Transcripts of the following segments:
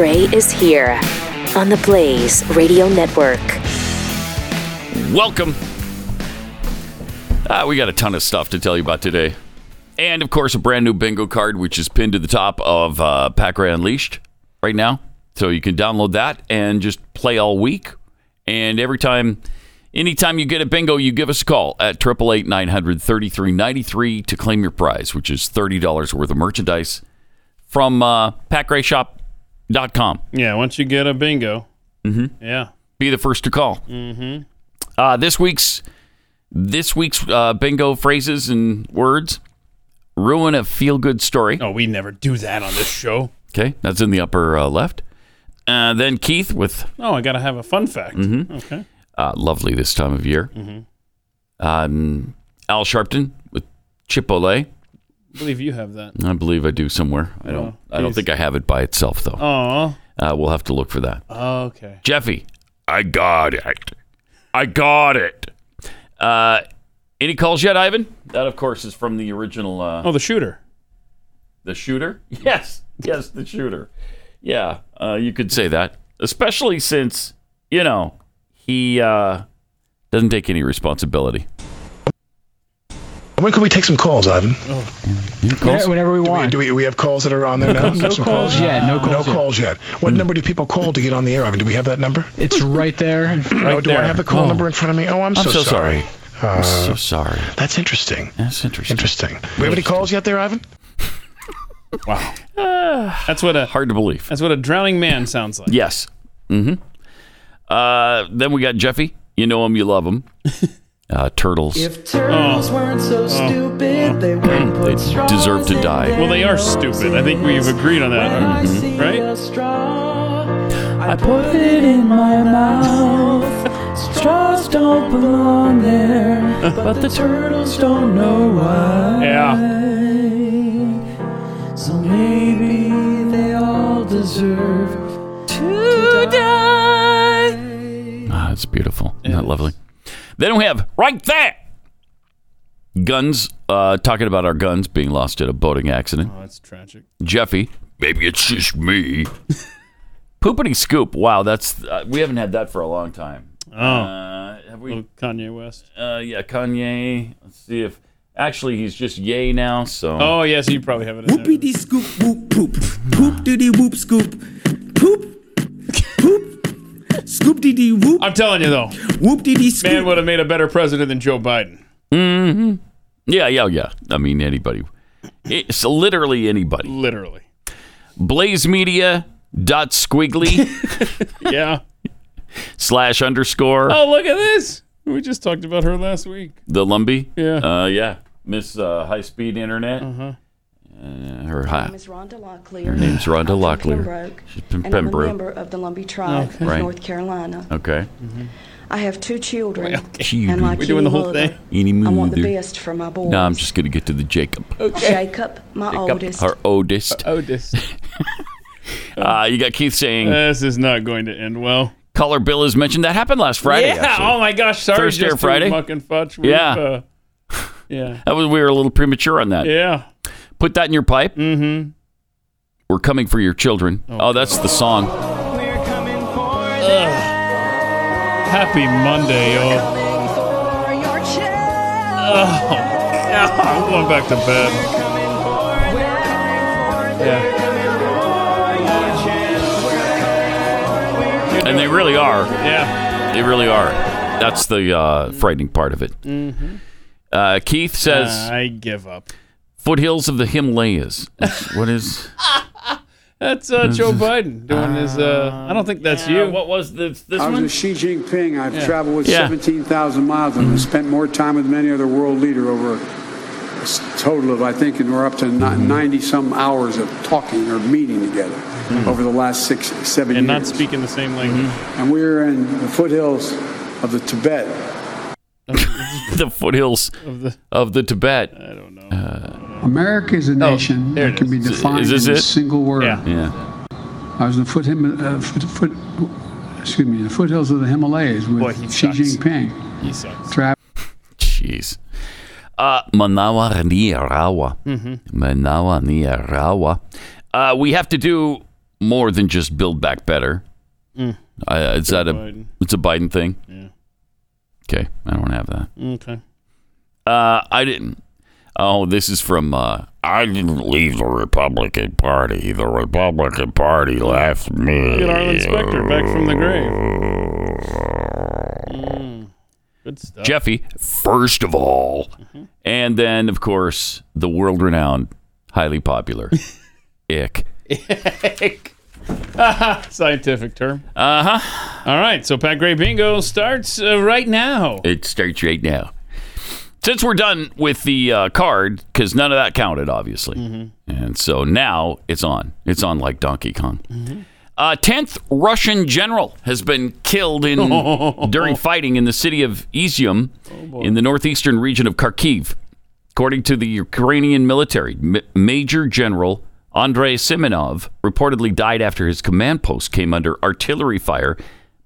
Gray is here on the Blaze Radio Network. Welcome. Uh, we got a ton of stuff to tell you about today. And of course, a brand new bingo card, which is pinned to the top of uh, Pat Gray Unleashed right now. So you can download that and just play all week. And every time, anytime you get a bingo, you give us a call at 888 900 3393 to claim your prize, which is $30 worth of merchandise from uh, patgrayshop.com. Yeah, once you get a bingo. Mm-hmm. Yeah. Be the first to call. Mm-hmm. Uh, this week's this week's uh, bingo phrases and words ruin a feel good story. Oh, we never do that on this show. Okay, that's in the upper uh, left. Uh, then Keith with Oh, I got to have a fun fact. Mm-hmm. Okay. uh, lovely this time of year. Mm-hmm. Um, Al Sharpton with Chipotle. I believe you have that. I believe I do somewhere. I don't. Oh, I don't think I have it by itself though. Oh. Uh, we'll have to look for that. Okay. Jeffy, I got it. I got it. Uh, any calls yet, Ivan? That, of course, is from the original. Uh, Oh, the shooter. The shooter? Yes, yes, the shooter. Yeah, uh, you could say that, especially since you know he uh, doesn't take any responsibility. When can we take some calls, Ivan? calls? Whenever we want. Do we, do we have calls that are on there now? No Got some calls yet, no calls No yet. calls yet. What number do people call to get on the air, Ivan? Do we have that number? It's right there. oh, do I have the call Oh. number in front of me? Oh, I'm, I'm so sorry. I'm Uh, so sorry. That's interesting. That's interesting. Interesting. We have any calls yet there, Ivan? Wow. That's what a hard to believe. That's what a drowning man sounds like. Yes. Mm-hmm. Uh, then we got Jeffy. You know him, you love him. Uh, turtles. If turtles weren't so stupid, they wouldn't put straws deserve to die. Well, they are stupid. I think we've agreed on that, Mm-hmm. right? straw, I put it in my mouth. Straws don't belong there, but the turtles don't know why. Yeah. So maybe they all deserve to die. Ah, it's beautiful. Isn't that lovely? Then we have right there guns. Uh, talking about our guns being lost in a boating accident. Oh, that's tragic. Jeffy, maybe it's just me. Poopity scoop. Wow, that's uh, we haven't had that for a long time. Oh. Uh, have we? Kanye West. Uh, yeah, Kanye. Let's see if actually he's just yay now. So Oh, yes, you probably have it in there. Whoopity scoop whoop poop. Poop diddy whoop scoop. Poop. Poop. Scoop diddy whoop. I'm telling you, though. Whoop diddy scoop. Man would have made a better president than Joe Biden. hmm Yeah, yeah, yeah. I mean, anybody. It's literally anybody. Literally. Blaze Media dot squiggly Yeah. slash underscore Oh, look at this. We just talked about her last week. the Lumbee. Yeah. Uh, yeah. Miss uh, High Speed Internet. Uh-huh. Uh, her high. name is Rhonda Locklear. Her name's Rhonda I'm from Locklear. Pembroke, She's from and I'm a member of the Lumbee tribe Okay. of Right. North Carolina. Okay. I have two children, Children. and like We're doing the whole mother, thing? Any I want the best for my boys. No, I'm just going to get to the Jacob. Jacob, my Jacob, oldest. Our oldest. Oldest. Uh, you got Keith saying. This is not going to end well. Color bill has mentioned. That happened last Friday. yeah. actually. Oh my gosh. Sorry. Thursday just or Friday? To muck and fudge. We've, Yeah. Uh, yeah. That was we were a little premature on that. Yeah. Put that in your pipe. Mm-hmm. We're coming for your children. Oh, that's the song. Happy Monday, yo. Oh. Yeah, I'm going back to bed. Yeah. And they really are. Yeah. They really are. That's the uh, frightening part of it. Mm-hmm. Uh, Keith says, I give up. "Foothills of the Himalayas." What is? That's uh, Joe Biden doing his. Uh, I don't think that's you. What was this? This I was one? with Xi Jinping. I've Yeah. traveled with Yeah. 17,000 miles and I've spent more time with any other world leader over a total of, I think, and we're up to 90 some hours of talking or meeting together over the last six, seven and years. not speaking the same language. and we're in the foothills of the Tibet. the foothills Of the. of the Tibet. I don't know. America is a nation there that can be defined Is this in a it? single word. Yeah. Yeah. I was in the foot, him- uh, foot, foot, excuse me, the foothills of the Himalayas with Boy, he Xi sucks. Jinping. He sucks. Tra- Jeez. Uh, Manawa Niarawa. Mhm. Manawa Niarawa. Uh, we have to do more than just Build Back Better. Mm. Uh, is that a Biden. it's a Biden thing? Yeah. Okay, I don't have that. Okay. Uh, I didn't. Oh, this is from. Uh, I didn't leave the Republican Party. The Republican Party left me. Get Arlen Specter back from the grave. Mm. Good stuff. Jeffy, first of all, and then of course the world-renowned, highly popular, Ick. Scientific term. Uh huh. All right. So Pat Gray Bingo starts uh, right now. It starts right now. Since we're done with the uh, card, because none of that counted, obviously, mm-hmm. and so now it's on. It's on like Donkey Kong. A tenth Russian general has been killed in during fighting in the city of Izium oh, in the northeastern region of Kharkiv. According to the Ukrainian military, M- Major General Andrei Simonov reportedly died after his command post came under artillery fire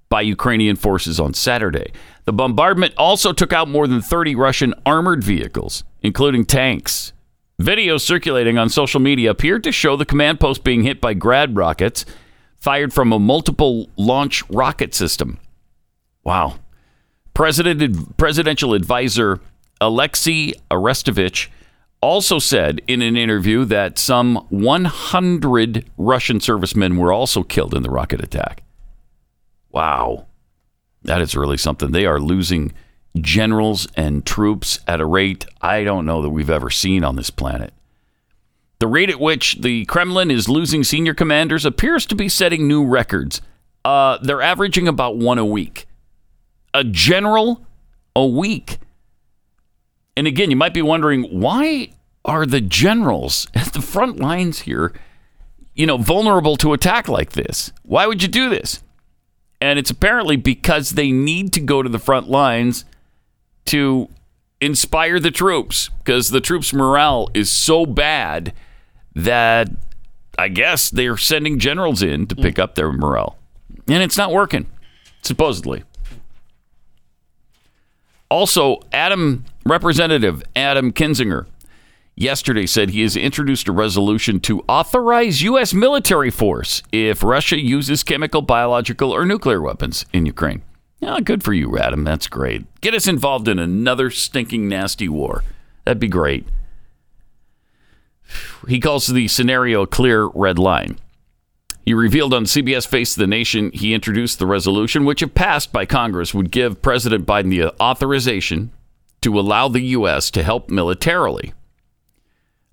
by Ukrainian forces on Saturday. The bombardment also took out more than 30 Russian armored vehicles, including tanks. Videos circulating on social media appeared to show the command post being hit by grad rockets fired from a multiple launch rocket system. Wow. President, presidential advisor Alexei Arestovich also said in an interview that some 100 Russian servicemen were also killed in the rocket attack. Wow. That is really something. They are losing generals and troops at a rate I don't know that we've ever seen on this planet. The rate at which the Kremlin is losing senior commanders appears to be setting new records. Uh, they're averaging about one a week. A general a week. And again, you might be wondering why are the generals at the front lines here, you know, vulnerable to attack like this? Why would you do this? And it's apparently because they need to go to the front lines to inspire the troops because the troops' morale is so bad that I guess they're sending generals in to pick up their morale. And it's not working, supposedly. Also, Adam Representative Adam Kinzinger yesterday said he has introduced a resolution to authorize U.S. military force if Russia uses chemical, biological, or nuclear weapons in Ukraine. Yeah, good for you, Adam. That's great. Get us involved in another stinking, nasty war. That'd be great. He calls the scenario a clear red line. He revealed on CBS Face the Nation he introduced the resolution, which, if passed by Congress, would give President Biden the authorization to allow the U.S. to help militarily.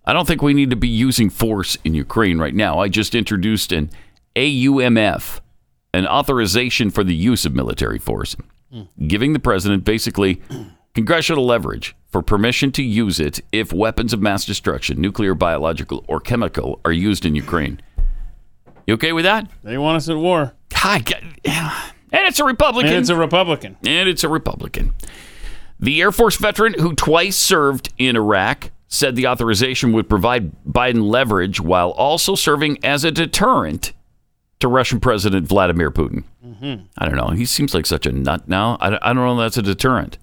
I don't think we need to be using force in Ukraine right now. I just introduced an AUMF, an authorization for the use of military force, giving the president basically congressional leverage for permission to use it if weapons of mass destruction, nuclear, biological, or chemical, are used in Ukraine. You okay with that? They want us at war. God, and it's a Republican. And it's a Republican. And it's a Republican. The Air Force veteran who twice served in Iraq said the authorization would provide Biden leverage while also serving as a deterrent to Russian President Vladimir Putin. Mm-hmm. I don't know. He seems like such a nut now. I, I don't know if that's a deterrent.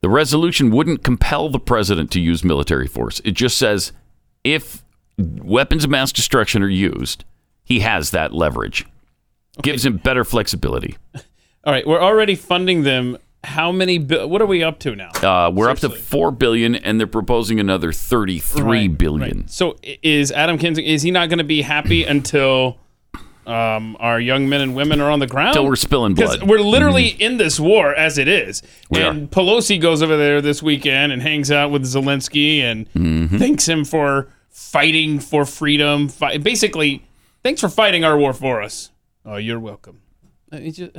The resolution wouldn't compel the president to use military force. It just says if weapons of mass destruction are used, he has that leverage. Gives him better flexibility. All right, we're already funding them. How many? bi- What are we up to now? Uh, we're up to four billion, and they're proposing another thirty-three billion. So is Adam Kinzinger? Is he not going to be happy until um, our young men and women are on the ground? Till we're spilling 'Cause blood. We're literally in this war as it is. We and Pelosi goes over there this weekend and hangs out with Zelensky and Mm-hmm. thanks him for fighting for freedom. Fi- basically, thanks for fighting our war for us. Oh, you're welcome. Uh, just-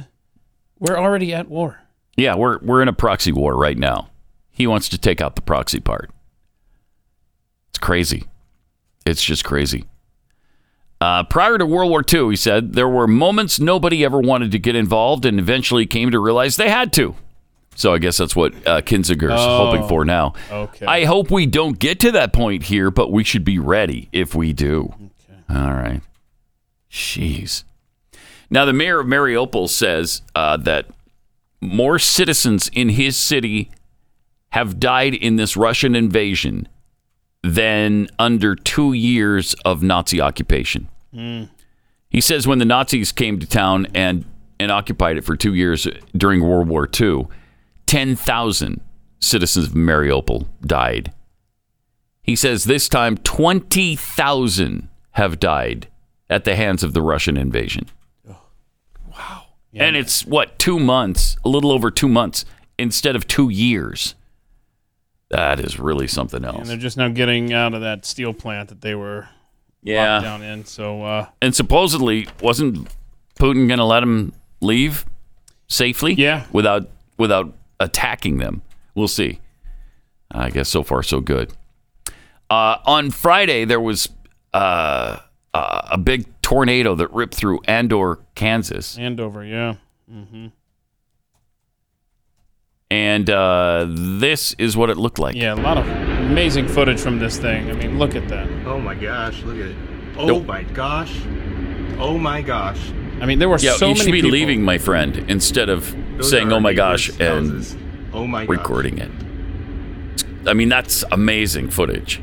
we're already at war. Yeah, we're we're in a proxy war right now. He wants to take out the proxy part. It's crazy. It's just crazy. Uh, prior to World War II, he said there were moments nobody ever wanted to get involved, and eventually came to realize they had to. So I guess that's what uh, Kinzinger's Oh, hoping for now. okay. I hope we don't get to that point here, but we should be ready if we do. Okay. All right. Jeez. Now, the mayor of Mariupol says uh, that more citizens in his city have died in this Russian invasion than under two years of Nazi occupation. He says when the Nazis came to town and, and occupied it for two years during World War II, 10,000 citizens of Mariupol died. He says this time 20,000 have died at the hands of the Russian invasion. Wow. and it's what, two months, a little over two months instead of two years. That is really something else. And they're just now getting out of that steel plant that they were Yeah. locked down in. So uh, And supposedly, wasn't Putin going to let him leave safely? Yeah. Without without attacking them. We'll see. I guess so far so good. Uh, on Friday, there was uh, uh, a big tornado that ripped through Andor, Kansas, Andover, yeah. hmm and uh, this is what it looked like. Yeah, a lot of amazing footage from this thing. I mean, look at that. Oh my gosh, look at it. Oh Nope. my gosh. Oh my gosh. I mean, there were Yeah, so you many should be people. leaving, my friend, instead of Those saying "Oh my gosh" neighbors' and. Oh my gosh. recording it. I mean, that's amazing footage.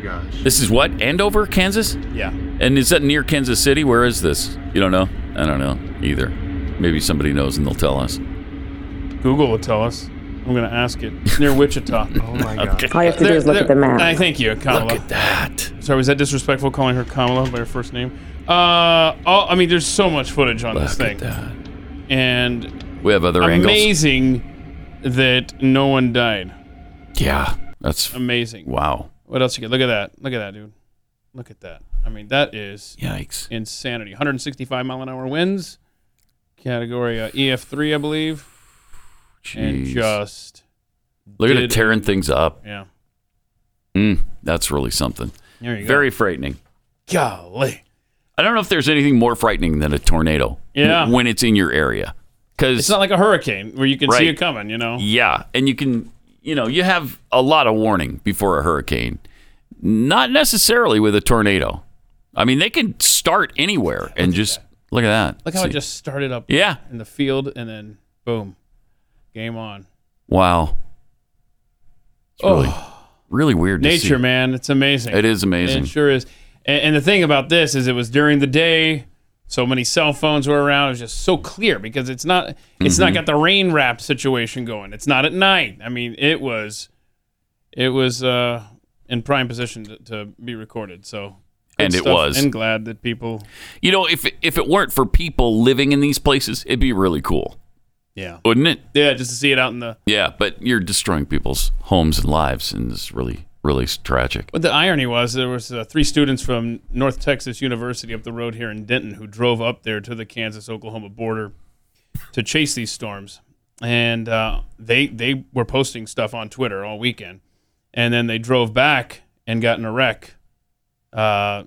My gosh. This is what Andover, Kansas. Yeah. And is that near Kansas City? Where is this? You don't know? I don't know either. Maybe somebody knows and they'll tell us. Google will tell us. I'm going to ask it. Near Wichita. Oh my gosh. All you have to do is look at the map. I thank you, Kamala. Look at that. Sorry, was that disrespectful calling her Kamala by her first name? Uh, oh, I mean, there's so much footage on this Look thing, at that. and We have other angles. amazing that no one died. Yeah, that's Amazing. wow. What else you get? Look at that. Look at that, dude. Look at that. I mean, that is Yikes. insanity. 165 mile an hour winds. Category uh, EF3, I believe. And just Look at it tearing things up. yeah. Mm, that's really something. There you go. Very frightening. golly. I don't know if there's anything more frightening than a tornado. Yeah. When it's in your area. Because It's not like a hurricane where you can see it coming. You know. Yeah, and you can, you know, you have a lot of warning before a hurricane. Not necessarily with a tornado. I mean, they can start anywhere and just look at that. Look how See. it just started up. Yeah. In the field, and then boom, game on. Wow. It's really, oh. really weird. to Nature, see. man, it's amazing. It is amazing. It sure is. And, and the thing about this is, it was during the day. So many cell phones were around. It was just so clear because it's not. It's Mm-hmm. not got the rain wrap situation going. It's not at night. I mean, it was. It was uh, in prime position to, to be recorded. So. And it was. And glad that people. You know, if if it weren't for people living in these places, it'd be really cool, Yeah. wouldn't it? Yeah, just to see it out in the. Yeah, but you're destroying people's homes and lives, and it's really, really tragic. But the irony was there was uh, three students from North Texas University up the road here in Denton who drove up there to the Kansas-Oklahoma border to chase these storms, and uh, they they were posting stuff on Twitter all weekend, and then they drove back and got in a wreck. Uh,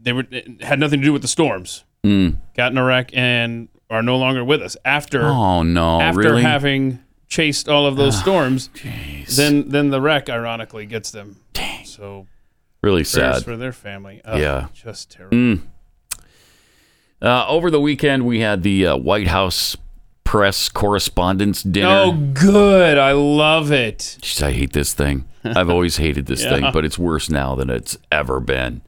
they were it had nothing to do with the storms. Mm. Got in a wreck and are no longer with us after Oh no! after really? having chased all of those storms. Jeez. Then then the wreck ironically gets them. So really sad. for their family. Ugh, Yeah. just terrible. Mm. Uh, over the weekend, we had the uh, White House press correspondence dinner. Oh, good! I love it. Jeez, I hate this thing. I've always hated this Yeah. thing, but it's worse now than it's ever been.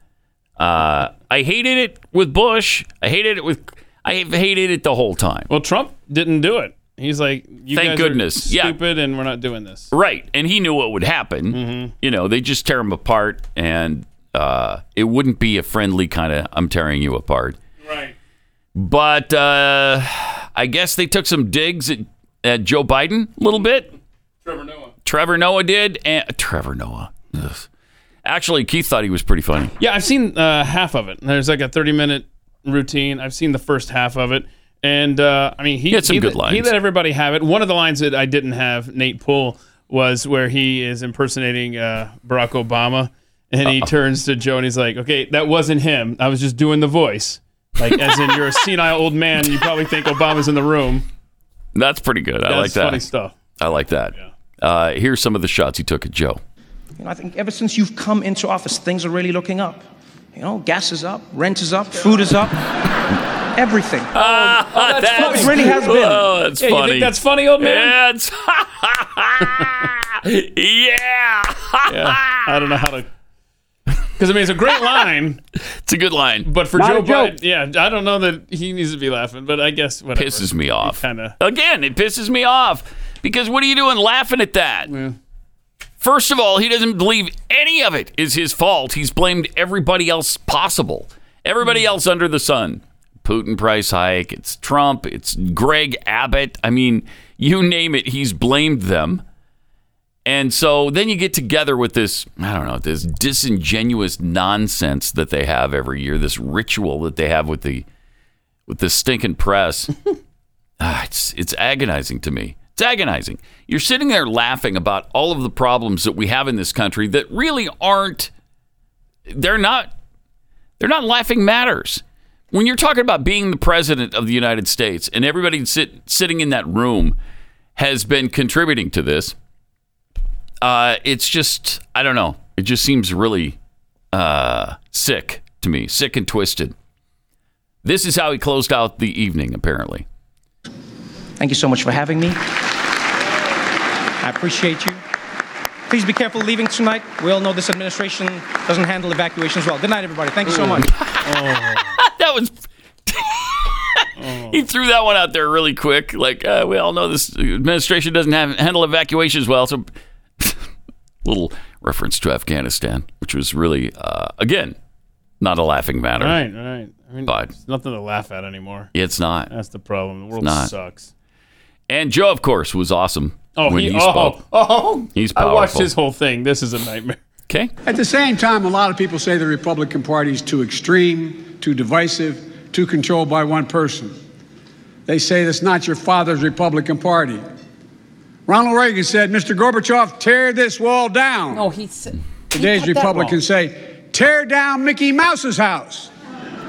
Uh, I hated it with Bush. I hated it with. I have hated it the whole time. Well, Trump didn't do it. He's like, you Thank guys goodness. are Yeah. stupid, and we're not doing this. Right, and he knew what would happen. Mm-hmm. You know, they just tear him apart, and uh, it wouldn't be a friendly kind of "I'm tearing you apart." Right. But uh, I guess they took some digs at, at Joe Biden a little bit. Trevor Noah. Trevor Noah did, and Trevor Noah. Ugh. Actually, Keith thought he was pretty funny. Yeah, I've seen uh, half of it. There's like a 30 minute routine. I've seen the first half of it, and uh, I mean, he, He had some good let, He let everybody have it. One of the lines that I didn't have, Nate pull, was where he is impersonating uh, Barack Obama, and he turns to Joe and he's like, "Okay, that wasn't him. I was just doing the voice." Like, as in, you're a senile old man. You probably think Obama's in the room. That's pretty good. I That's like that. funny stuff. I like that. Uh, here's some of the shots he took at Joe. You know, I think ever since you've come into office, things are really looking up. You know, gas is up, rent is up, food is up, everything. Ah, that's, It really has been. Oh, that's Yeah, you funny. think that's funny, old man? Yeah, it's- yeah. Yeah, I don't know how to Because I mean, it's a great line, It's a good line. but for Not Joe. Biden, yeah, I don't know that he needs to be laughing, but I guess whatever. pisses me off. Kind of. Again, it pisses me off because what are you doing laughing at that? Yeah. First of all, he doesn't believe any of it is his fault. He's blamed everybody else possible, everybody Hmm. else under the sun. Putin price hike, it's Trump, it's Greg Abbott. I mean, you name it, he's blamed them. And so then you get together with this, I don't know, this disingenuous nonsense that they have every year, this ritual that they have with the with the stinking press. ah, it's it's agonizing to me. It's agonizing. You're sitting there laughing about all of the problems that we have in this country that really aren't they're not they're not laughing matters. When you're talking about being the president of the United States and everybody sit, sitting in that room has been contributing to this, uh, it's just I don't know. It just seems really uh, sick to me, sick and twisted. This is how he closed out the evening, apparently. Thank you so much for having me. I appreciate you. Please be careful leaving tonight. We all know this administration doesn't handle evacuations well. Good night, everybody. Thank you so much. that was. He threw that one out there really quick. Like uh, we all know, this administration doesn't have, handle evacuations well. So, little reference to Afghanistan, which was really, uh, again, not a laughing matter. Right, right. I mean, But- it's nothing to laugh at anymore. It's not. That's the problem. The world sucks. And Joe, of course, was awesome Oh, when he, he, oh, spoke. oh, He's I watched his whole thing. This is a nightmare. Okay. At the same time, a lot of people say the Republican Party is too extreme, too divisive, too controlled by one person. They say that's not your father's Republican Party. Ronald Reagan said, Mr. Gorbachev, tear this wall down. No, he said. Today's Republicans say, tear down Mickey Mouse's house.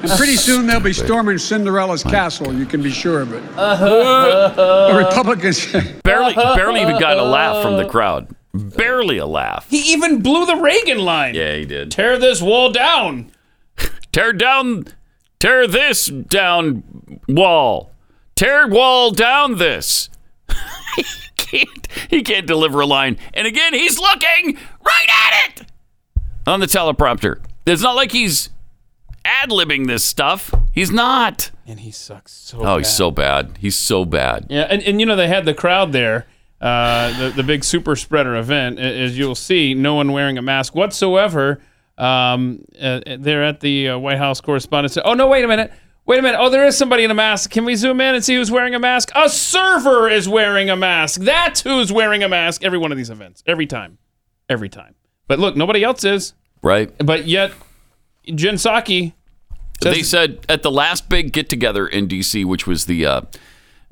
And pretty soon they'll be storming Cinderella's castle, you can be sure of it. Uh-huh. The Republicans. Barely, barely even got a laugh from the crowd. Barely a laugh. He even blew the Reagan line. Yeah, he did. Tear this wall down. Tear down, tear this down wall. Tear wall down this. he can't. He can't deliver a line. And again, he's looking right at it on the teleprompter. It's not like he's ad libbing this stuff. He's not. And he sucks so Oh, bad. he's so bad. He's so bad. Yeah, and, and you know they had the crowd there, uh, the the big super spreader event. As you'll see, no one wearing a mask whatsoever. Um, uh, they're at the uh, White House correspondence. Oh no, wait a minute, wait a minute. Oh, there is somebody in a mask. Can we zoom in and see who's wearing a mask? A server is wearing a mask. That's who's wearing a mask. Every one of these events, every time, every time. But look, nobody else is. Right. But yet, Jen Psaki they said at the last big get together in D.C., which was the uh,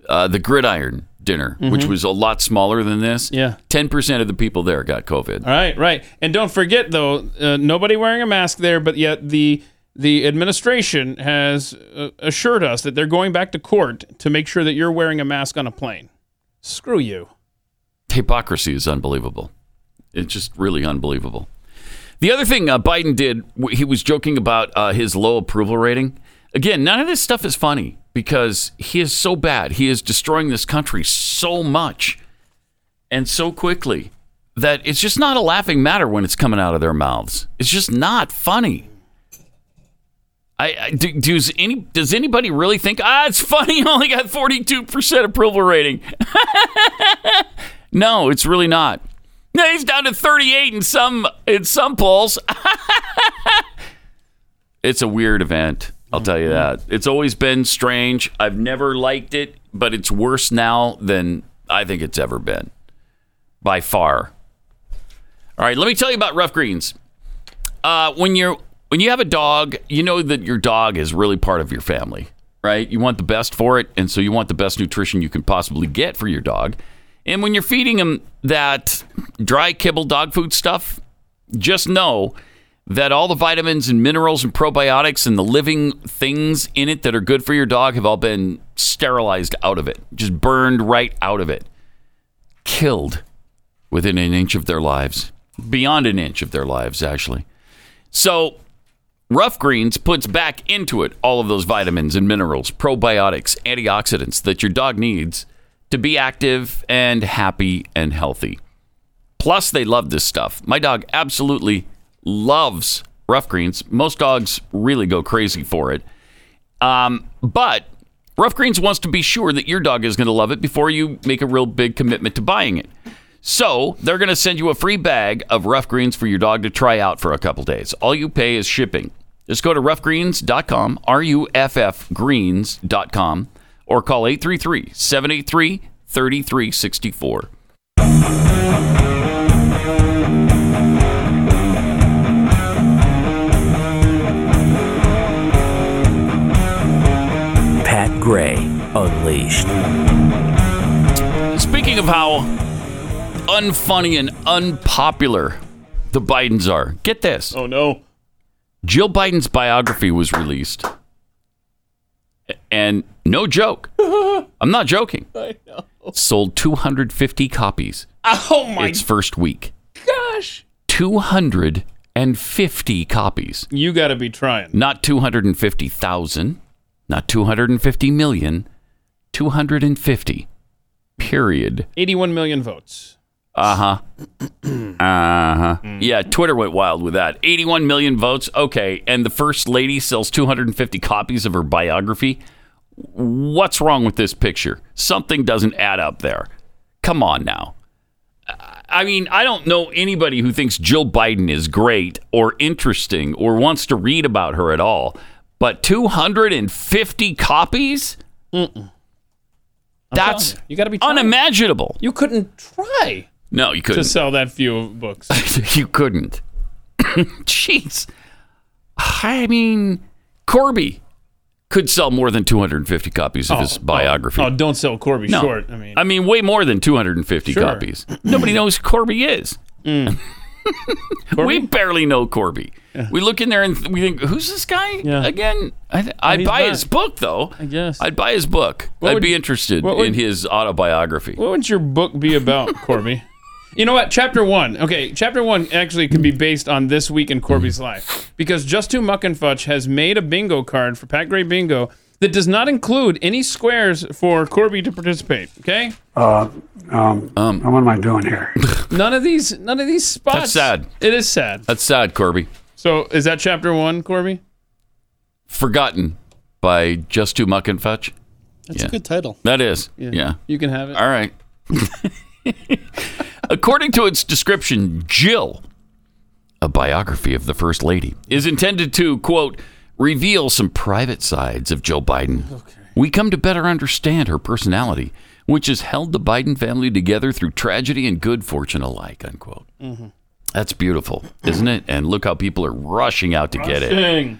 uh, the Gridiron dinner, which Mhm. was a lot smaller than this. Yeah. ten percent of the people there got COVID. All right, right. And don't forget though, uh, nobody wearing a mask there, but yet the the administration has uh, assured us that they're going back to court to make sure that you're wearing a mask on a plane. Screw you. Hypocrisy is unbelievable. It's just really unbelievable. The other thing uh, Biden did, he was joking about uh, his low approval rating. Again, none of this stuff is funny because he is so bad. He is destroying this country so much and so quickly that it's just not a laughing matter when it's coming out of their mouths. It's just not funny. I, I do, does any does anybody really think ah it's funny? He only got forty two percent approval rating. no, it's really not. No, he's down to 38 in some in some polls. it's a weird event. I'll tell you that. It's always been strange. I've never liked it, but it's worse now than I think it's ever been. By far. All right, let me tell you about Ruff Greens. Uh, when you're when you have a dog, you know that your dog is really part of your family, right? You want the best for it, and so you want the best nutrition you can possibly get for your dog. And when you're feeding him that dry kibble dog food stuff, just know that all the vitamins and minerals and probiotics and the living things in it that are good for your dog have all been sterilized out of it, just burned right out of it, killed within an inch of their lives, beyond an inch of their lives, actually. So, Ruff Greens puts back into it all of those vitamins and minerals, probiotics, antioxidants that your dog needs to be active and happy and healthy. Plus, they love this stuff. My dog absolutely loves Ruff Greens. Most dogs really go crazy for it. Um, but Ruff Greens wants to be sure that your dog is going to love it before you make a real big commitment to buying it. So they're going to send you a free bag of Ruff Greens for your dog to try out for a couple days. All you pay is shipping. Just go to ruffgreens.com, R U F F greens.com, or call 833 783 3364. Unleashed. Speaking of how unfunny and unpopular the Bidens are, get this. Oh, no. Jill Biden's biography was released. And no joke. I'm not joking. I know. Sold 250 copies Oh, my its first week. gosh. 250 copies. You got to be trying. Not 250,000, not 250 million, 250. Period. 81 million votes. Uh huh. Uh huh. Yeah, Twitter went wild with that. 81 million votes. Okay. And the first lady sells 250 copies of her biography. What's wrong with this picture? Something doesn't add up there. Come on now. I mean, I don't know anybody who thinks Jill Biden is great or interesting or wants to read about her at all. But 250 copies? That's you, you got to be trying. unimaginable. You couldn't try No, you couldn't. to sell that few books. you couldn't. Jeez. I mean, Corby could sell more than 250 copies of oh, his biography. Oh, oh, don't sell Corby No. short. I mean, way more than 250 Sure. copies. Nobody knows who Corby is. Mm. we barely know Corby. We look in there and th- we think, who's this guy Yeah. again? I th- I'd buy back. his book, though. I guess. I'd buy his book. What I'd would- be interested would- in his autobiography. what would your book be about, Corby? You know what? Chapter one. Okay, chapter one actually could be based on this week in Corby's mm. life because Just Two Muck and Fudge has made a bingo card for Pat Gray Bingo that does not include any squares for Corby to participate. Okay, Uh, um, um, what am I doing here? none of these, none of these spots. That's sad. It is sad. That's sad, Corby. So is that chapter one, Corby? Forgotten by Just Two Muck and Fetch. That's Yeah. a good title. That is. Yeah. You can have it. All right. According to its description, Jill, a biography of the First Lady, is intended to, quote, reveal some private sides of Joe Biden. We come to better understand her personality, which has held the Biden family together through tragedy and good fortune alike, unquote. Mm-hmm. That's beautiful, isn't it? And look how people are rushing out to get it.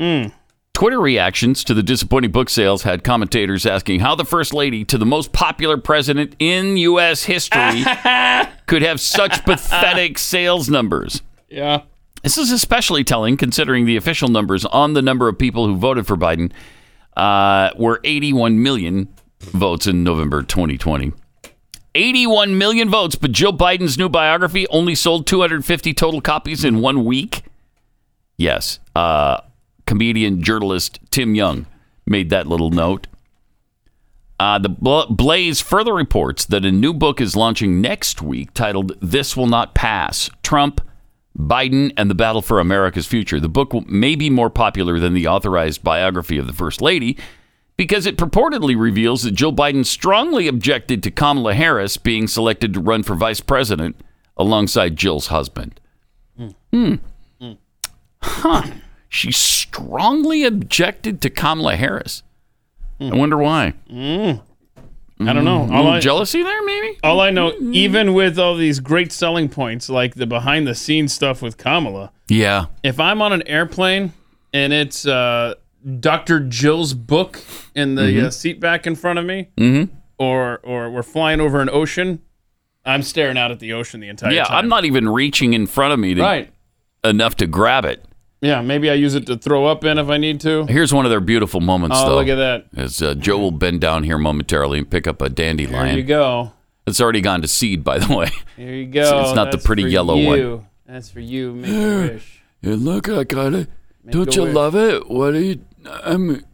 Mm. Twitter reactions to the disappointing book sales had commentators asking how the First Lady to the most popular president in U.S. history could have such pathetic sales numbers. Yeah. This is especially telling considering the official numbers on the number of people who voted for Biden uh, were 81 million votes in November 2020. 81 million votes, but Joe Biden's new biography only sold 250 total copies in one week. Yes, uh, comedian journalist Tim Young made that little note. Uh, the Blaze further reports that a new book is launching next week titled This Will Not Pass Trump, Biden, and the Battle for America's Future. The book may be more popular than the authorized biography of the First Lady because it purportedly reveals that Joe Biden strongly objected to Kamala Harris being selected to run for vice president alongside Jill's husband. Hmm. Huh. She strongly objected to Kamala Harris. I wonder why. Mm. I don't know. Mm, All little I- jealousy there, maybe? All I know, even with all these great selling points, like the behind the scenes stuff with Kamala, Yeah. if I'm on an airplane and it's uh, Dr. Jill's book in the Mhm. uh, seat back in front of me, Mhm. or or we're flying over an ocean, I'm staring out at the ocean the entire yeah, time. I'm not even reaching in front of me to, Right. enough to grab it. Yeah, maybe I use it to throw up in if I need to. Here's one of their beautiful moments, Oh, though. look at that. As uh, Joe will bend down here momentarily and pick up a dandelion. There you go. It's already gone to seed, by the way. Here you go. It's, it's not the pretty for yellow you. one. That's for you. Make a wish. Yeah, look, I got it. Make Don't you wish. love it? What do you? I'm.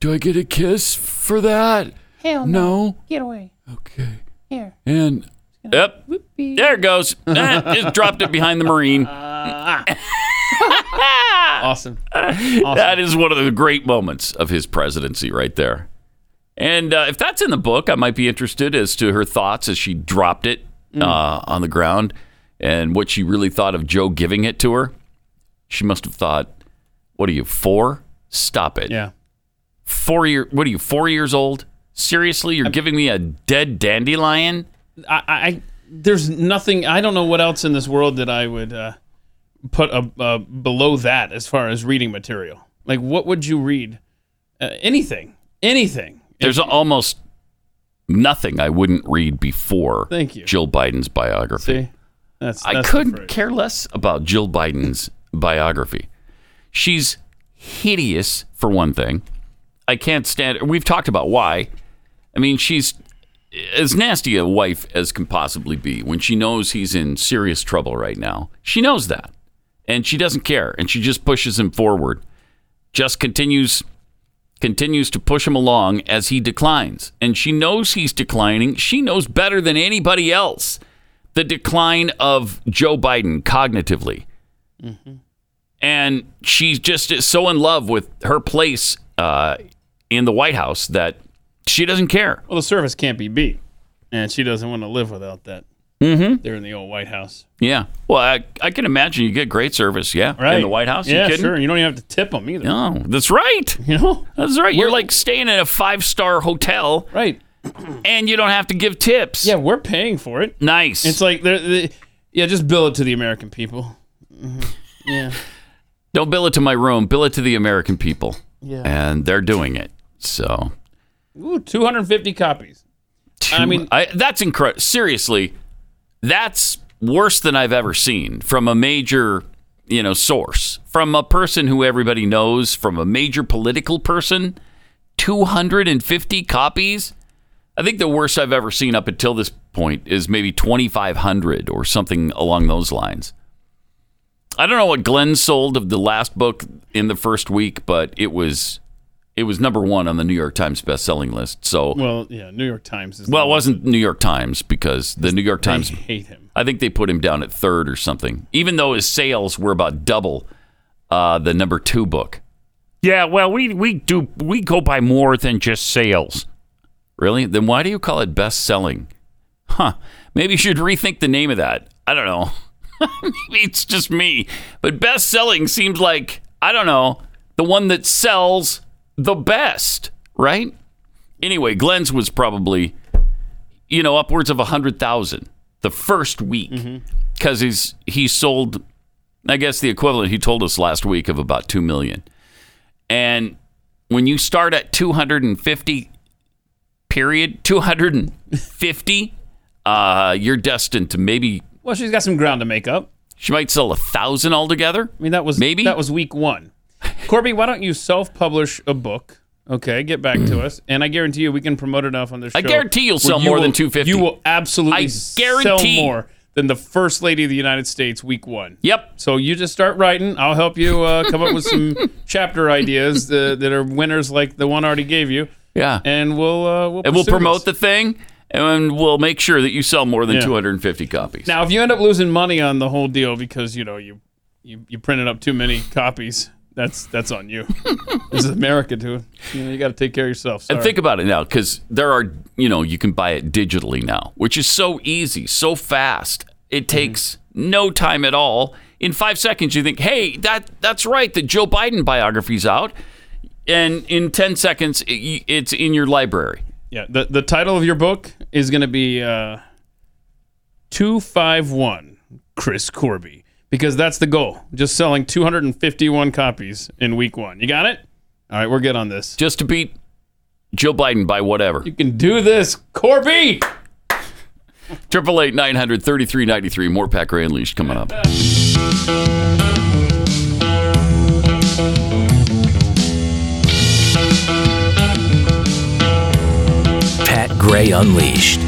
Do I get a kiss for that? Hell no. Get away. Okay. Here. And yep, there it goes. Ah, just dropped it behind the marine. awesome. That is one of the great moments of his presidency, right there. And uh, if that's in the book, I might be interested as to her thoughts as she dropped it Mm. uh, on the ground and what she really thought of Joe giving it to her. She must have thought, "What are you four? Stop it! Yeah. Four year? What are you? Four years old? Seriously, you're giving me a dead dandelion? I, I there's nothing. I don't know what else in this world that I would uh, put a, uh, below that as far as reading material. Like, what would you read? Uh, anything, anything. There's almost nothing I wouldn't read before Thank you. Jill Biden's biography. See, that's, I that's the couldn't care less about Jill Biden's biography. She's hideous, for one thing. I can't stand We've talked about why. I mean, she's as nasty a wife as can possibly be when she knows he's in serious trouble right now. She knows that. And she doesn't care. And she just pushes him forward. Just continues continues to push him along as he declines. And she knows he's declining. She knows better than anybody else the decline of Joe Biden cognitively. mm-hmm. And she's just so in love with her place uh, in the White House that she doesn't care. Well, the service can't be beat, and she doesn't want to live without that. Mm-hmm. There in the old White House, Yeah. Well, I, I can imagine you get great service, yeah, right? in the White House. You Yeah, kidding? sure. You don't even have to tip them either. No, that's right. You know, That's right. You're like staying in a five star hotel, right? And you don't have to give tips. Yeah, we're paying for it. Nice. It's like they're, they yeah, just bill it to the American people. Mhm. Yeah. Don't bill it to my room. Bill it to the American people. Yeah. And they're doing it. So Ooh, 250 copies. I mean, I, that's incredible. Seriously, that's worse than I've ever seen from a major, you know, source, from a person who everybody knows, from a major political person. 250 copies. I think the worst I've ever seen up until this point is maybe 2,500 or something along those lines. I don't know what Glenn sold of the last book in the first week, but it was it was number one on the New York Times best-selling list. So well, yeah, New York Times is well, it wasn't New York Times because the New York Times hate him. I think they put him down at third or something, even though his sales were about double uh, the number two book. Yeah, well, we we do we go by more than just sales. Really? Then why do you call it best selling? Huh? Maybe you should rethink the name of that. I don't know. Maybe it's just me, but best selling seems like I don't know the one that sells the best, right? Anyway, Glenn's was probably you know upwards of a hundred thousand the first week because he's he sold I guess the equivalent he told us last week of about two million. And when you start at 250 period 250 uh, you're destined to maybe Well, she's got some ground to make up. she might sell a thousand altogether I mean, that was Maybe. that was week one. Corby, why don't you self-publish a book? Okay, get back to us, and I guarantee you we can promote it enough on this show. I guarantee you'll sell you more than 250. You will absolutely I sell more than the first lady of the United States week one. Yep. So you just start writing. I'll help you uh, come up with some chapter ideas uh, that are winners like the one I already gave you. Yeah. And we'll uh, we'll and we'll promote this. the thing and we'll make sure that you sell more than Yeah. 250 copies Now, if you end up losing money on the whole deal because you know you you, you printed up too many copies, that's that's on you. this is America, dude. You know you got to take care of yourself. Sorry. And think about it now, because there are, you know, you can buy it digitally now, which is so easy, so fast. It takes no time at all. In five seconds, you think, "Hey, that that's right. The Joe Biden biography's out," and in ten seconds, it, it's in your library. Yeah, the the title of your book is going to be uh, two five one Chris Corby because that's the goal. Just selling two hundred and fifty one copies in week one. You got it? All right, we're good on this. Just to beat Joe Biden by whatever. You can do this, Corby. Triple eight nine hundred thirty three ninety three. More Pat Gray Unleashed coming up. Pat Gray Unleashed.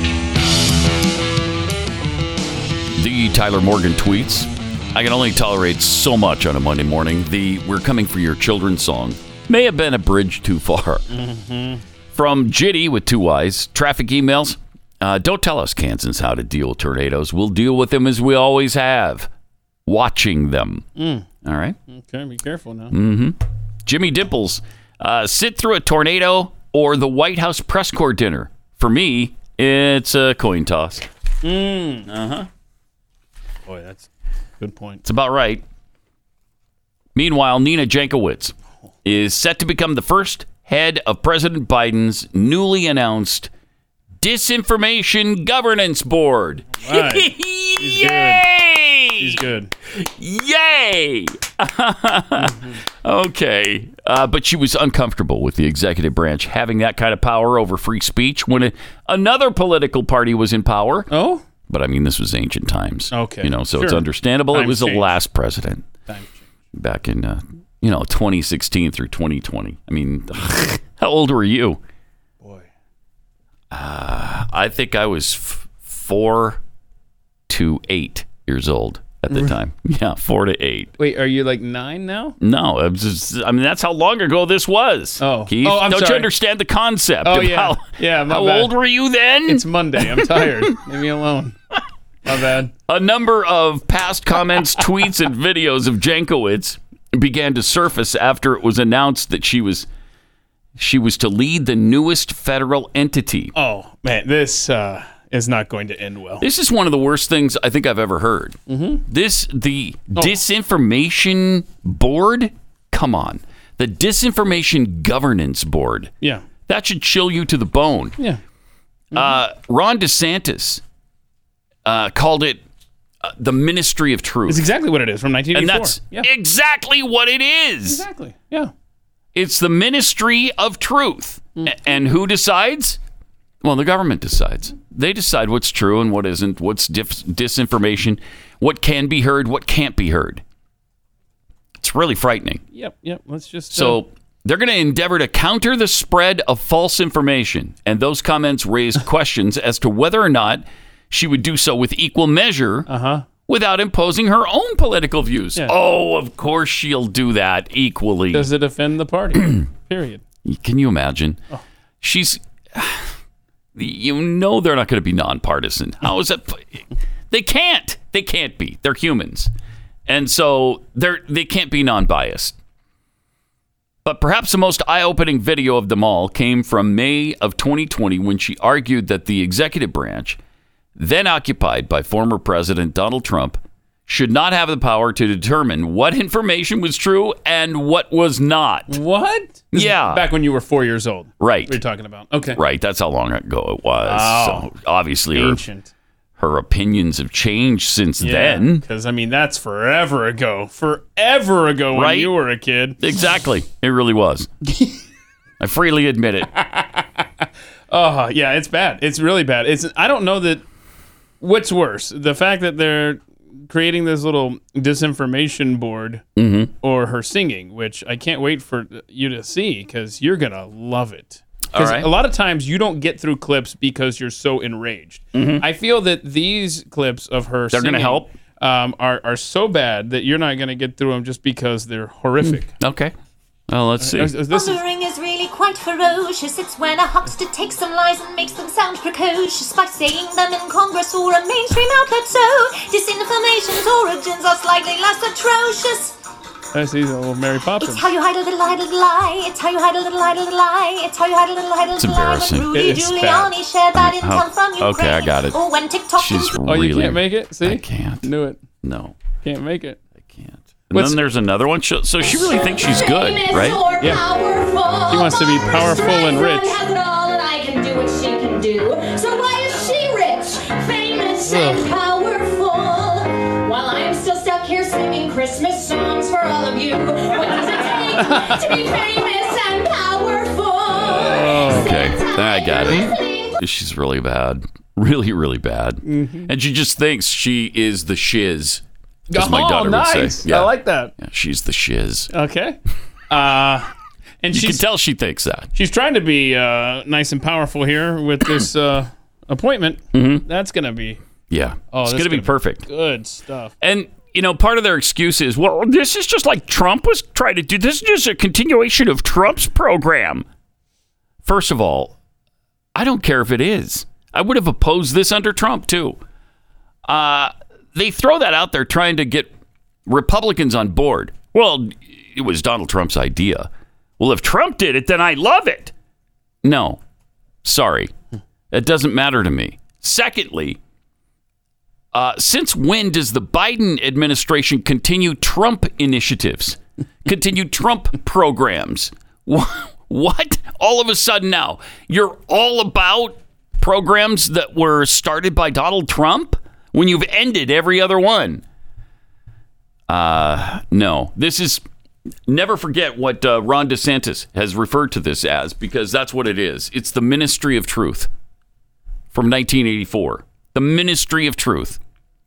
The Tyler Morgan tweets. I can only tolerate so much on a Monday morning. The We're Coming for Your Children song may have been a bridge too far. From Jitty with two Y's, traffic emails. Uh, don't tell us, Kansans, how to deal with tornadoes. We'll deal with them as we always have, watching them. All right. Okay, be careful now. Mm-hmm. Jimmy Dimples, uh, sit through a tornado or the White House press corps dinner. For me, it's a coin toss. Mm. Uh huh. Boy, that's good point. It's about right. Meanwhile, Nina Jankowicz is set to become the first head of President Biden's newly announced Disinformation Governance Board. Right. He's Yay! He's good. Yay! okay. Uh, but she was uncomfortable with the executive branch having that kind of power over free speech when a, another political party was in power. Oh? But I mean, this was ancient times. Okay. You know, so it's Sure. understandable. it Times was the last president Time back in, uh, you know, 2016 through 2020. I mean, how old were you? Boy. Uh, I think I was f- four to eight years old at the time. Yeah, four to eight. Wait, are you like nine now? No, was just, I mean that's how long ago this was. Oh, Keith, Oh, I'm don't you understand the concept? Oh of yeah, How, yeah. My how bad. old were you then? It's Monday. I'm tired. Leave me alone. My bad. A number of past comments, tweets, and videos of Jankowicz began to surface after it was announced that she was she was to lead the newest federal entity. Oh man, this uh, is not going to end well. This is one of the worst things I think I've ever heard. Mhm. This the Oh. disinformation board. Come on, the disinformation governance board. Yeah. That should chill you to the bone. Yeah. Uh, Ron DeSantis uh, called it uh, the Ministry of Truth. It's exactly what it is from 1984. And that's yeah. exactly what it is. Exactly. Yeah. It's the Ministry of Truth. A- And who decides? Well, the government decides. They decide what's true and what isn't, what's dif- disinformation, what can be heard, what can't be heard. It's really frightening. Yep. Yep. Let's just. uh, So they're going to endeavor to counter the spread of false information. And those comments raised questions as to whether or not she would do so with equal measure uh-huh. without imposing her own political views. Yeah. Oh, of course she'll do that equally. does it offend the party? Period. Can you imagine? She's. You know they're not going to be nonpartisan. How is that? They can't. They can't be. They're humans, and so they're they can't be non-biased. But perhaps the most eye-opening video of them all came from May of 2020 when she argued that the executive branch, then occupied by former President Donald Trump, should not have the power to determine what information was true and what was not. What? This Yeah. Back when you were four years old. Right. We're talking about. Okay. Right. That's how long ago it was. Oh. so obviously her, Ancient. her opinions have changed since Yeah, then. Because, I mean, that's forever ago. Forever ago when Right? you were a kid. Exactly. It really was. I freely admit it. Oh, yeah, it's bad. It's really bad. It's I don't know that what's worse, the fact that they're creating this little disinformation board Mhm. or her singing, which I can't wait for you to see cuz you're going to love it. Because right. a lot of times you don't get through clips because you're so enraged. Mhm. I feel that these clips of her They're gonna help? Um, are are so bad that you're not going to get through them just because they're horrific. Okay. Well, let's see. Uh, This is Bothering is really quite ferocious. It's when a huckster takes some lies and makes them sound precocious by saying them in Congress or a mainstream outlet. So, disinformation's origins are slightly less atrocious. that's these little Mary Poppins. It's how you hide a little, hide a little lie. It's how you hide a little, hide a little lie. It's how you hide a little, hide a little lie. When embarrassing. Rudy It is Giuliani bad. shared that Oh, intel from Ukraine. okay, I got it. Or when TikTok She's Oh, you can't make it? See? I can't. Knew it. No. Can't make it. And What's- then there's another one. So so she really thinks she's good, right? Yeah. She wants to be powerful and rich. has it all and I can do what she can do. So why is she rich, famous, and powerful? While I'm still stuck here singing Christmas songs for all of you. What does it take to be famous and powerful? Okay, I got it. She's really bad, really, really bad, Mm-hmm. and she just thinks she is the shiz, as my oh, daughter nice. would say. I like that. Yeah, she's the shiz. Okay. Uh, and You can she's tell she thinks that. she's trying to be uh, nice and powerful here with this uh, appointment. Mm-hmm. That's gonna be Yeah, Oh, it's gonna be gonna be perfect. good stuff. And you know, part of their excuse is, well, this is just like Trump was trying to do. This is just a continuation of Trump's program. First of all, I don't care if it is. I would have opposed this under Trump too. Uh, they throw that out there trying to get Republicans on board. Well, it was Donald Trump's idea. Well, if Trump did it, then I love it. No, sorry. That doesn't matter to me. Secondly, uh, since when does the Biden administration continue Trump initiatives, continue Trump programs? What? All of a sudden now, you're all about programs that were started by Donald Trump when you've ended every other one? Uh, no. This is never forget what uh, Ron DeSantis has referred to this as because that's what it is. It's the ministry of truth from 1984. The ministry of truth,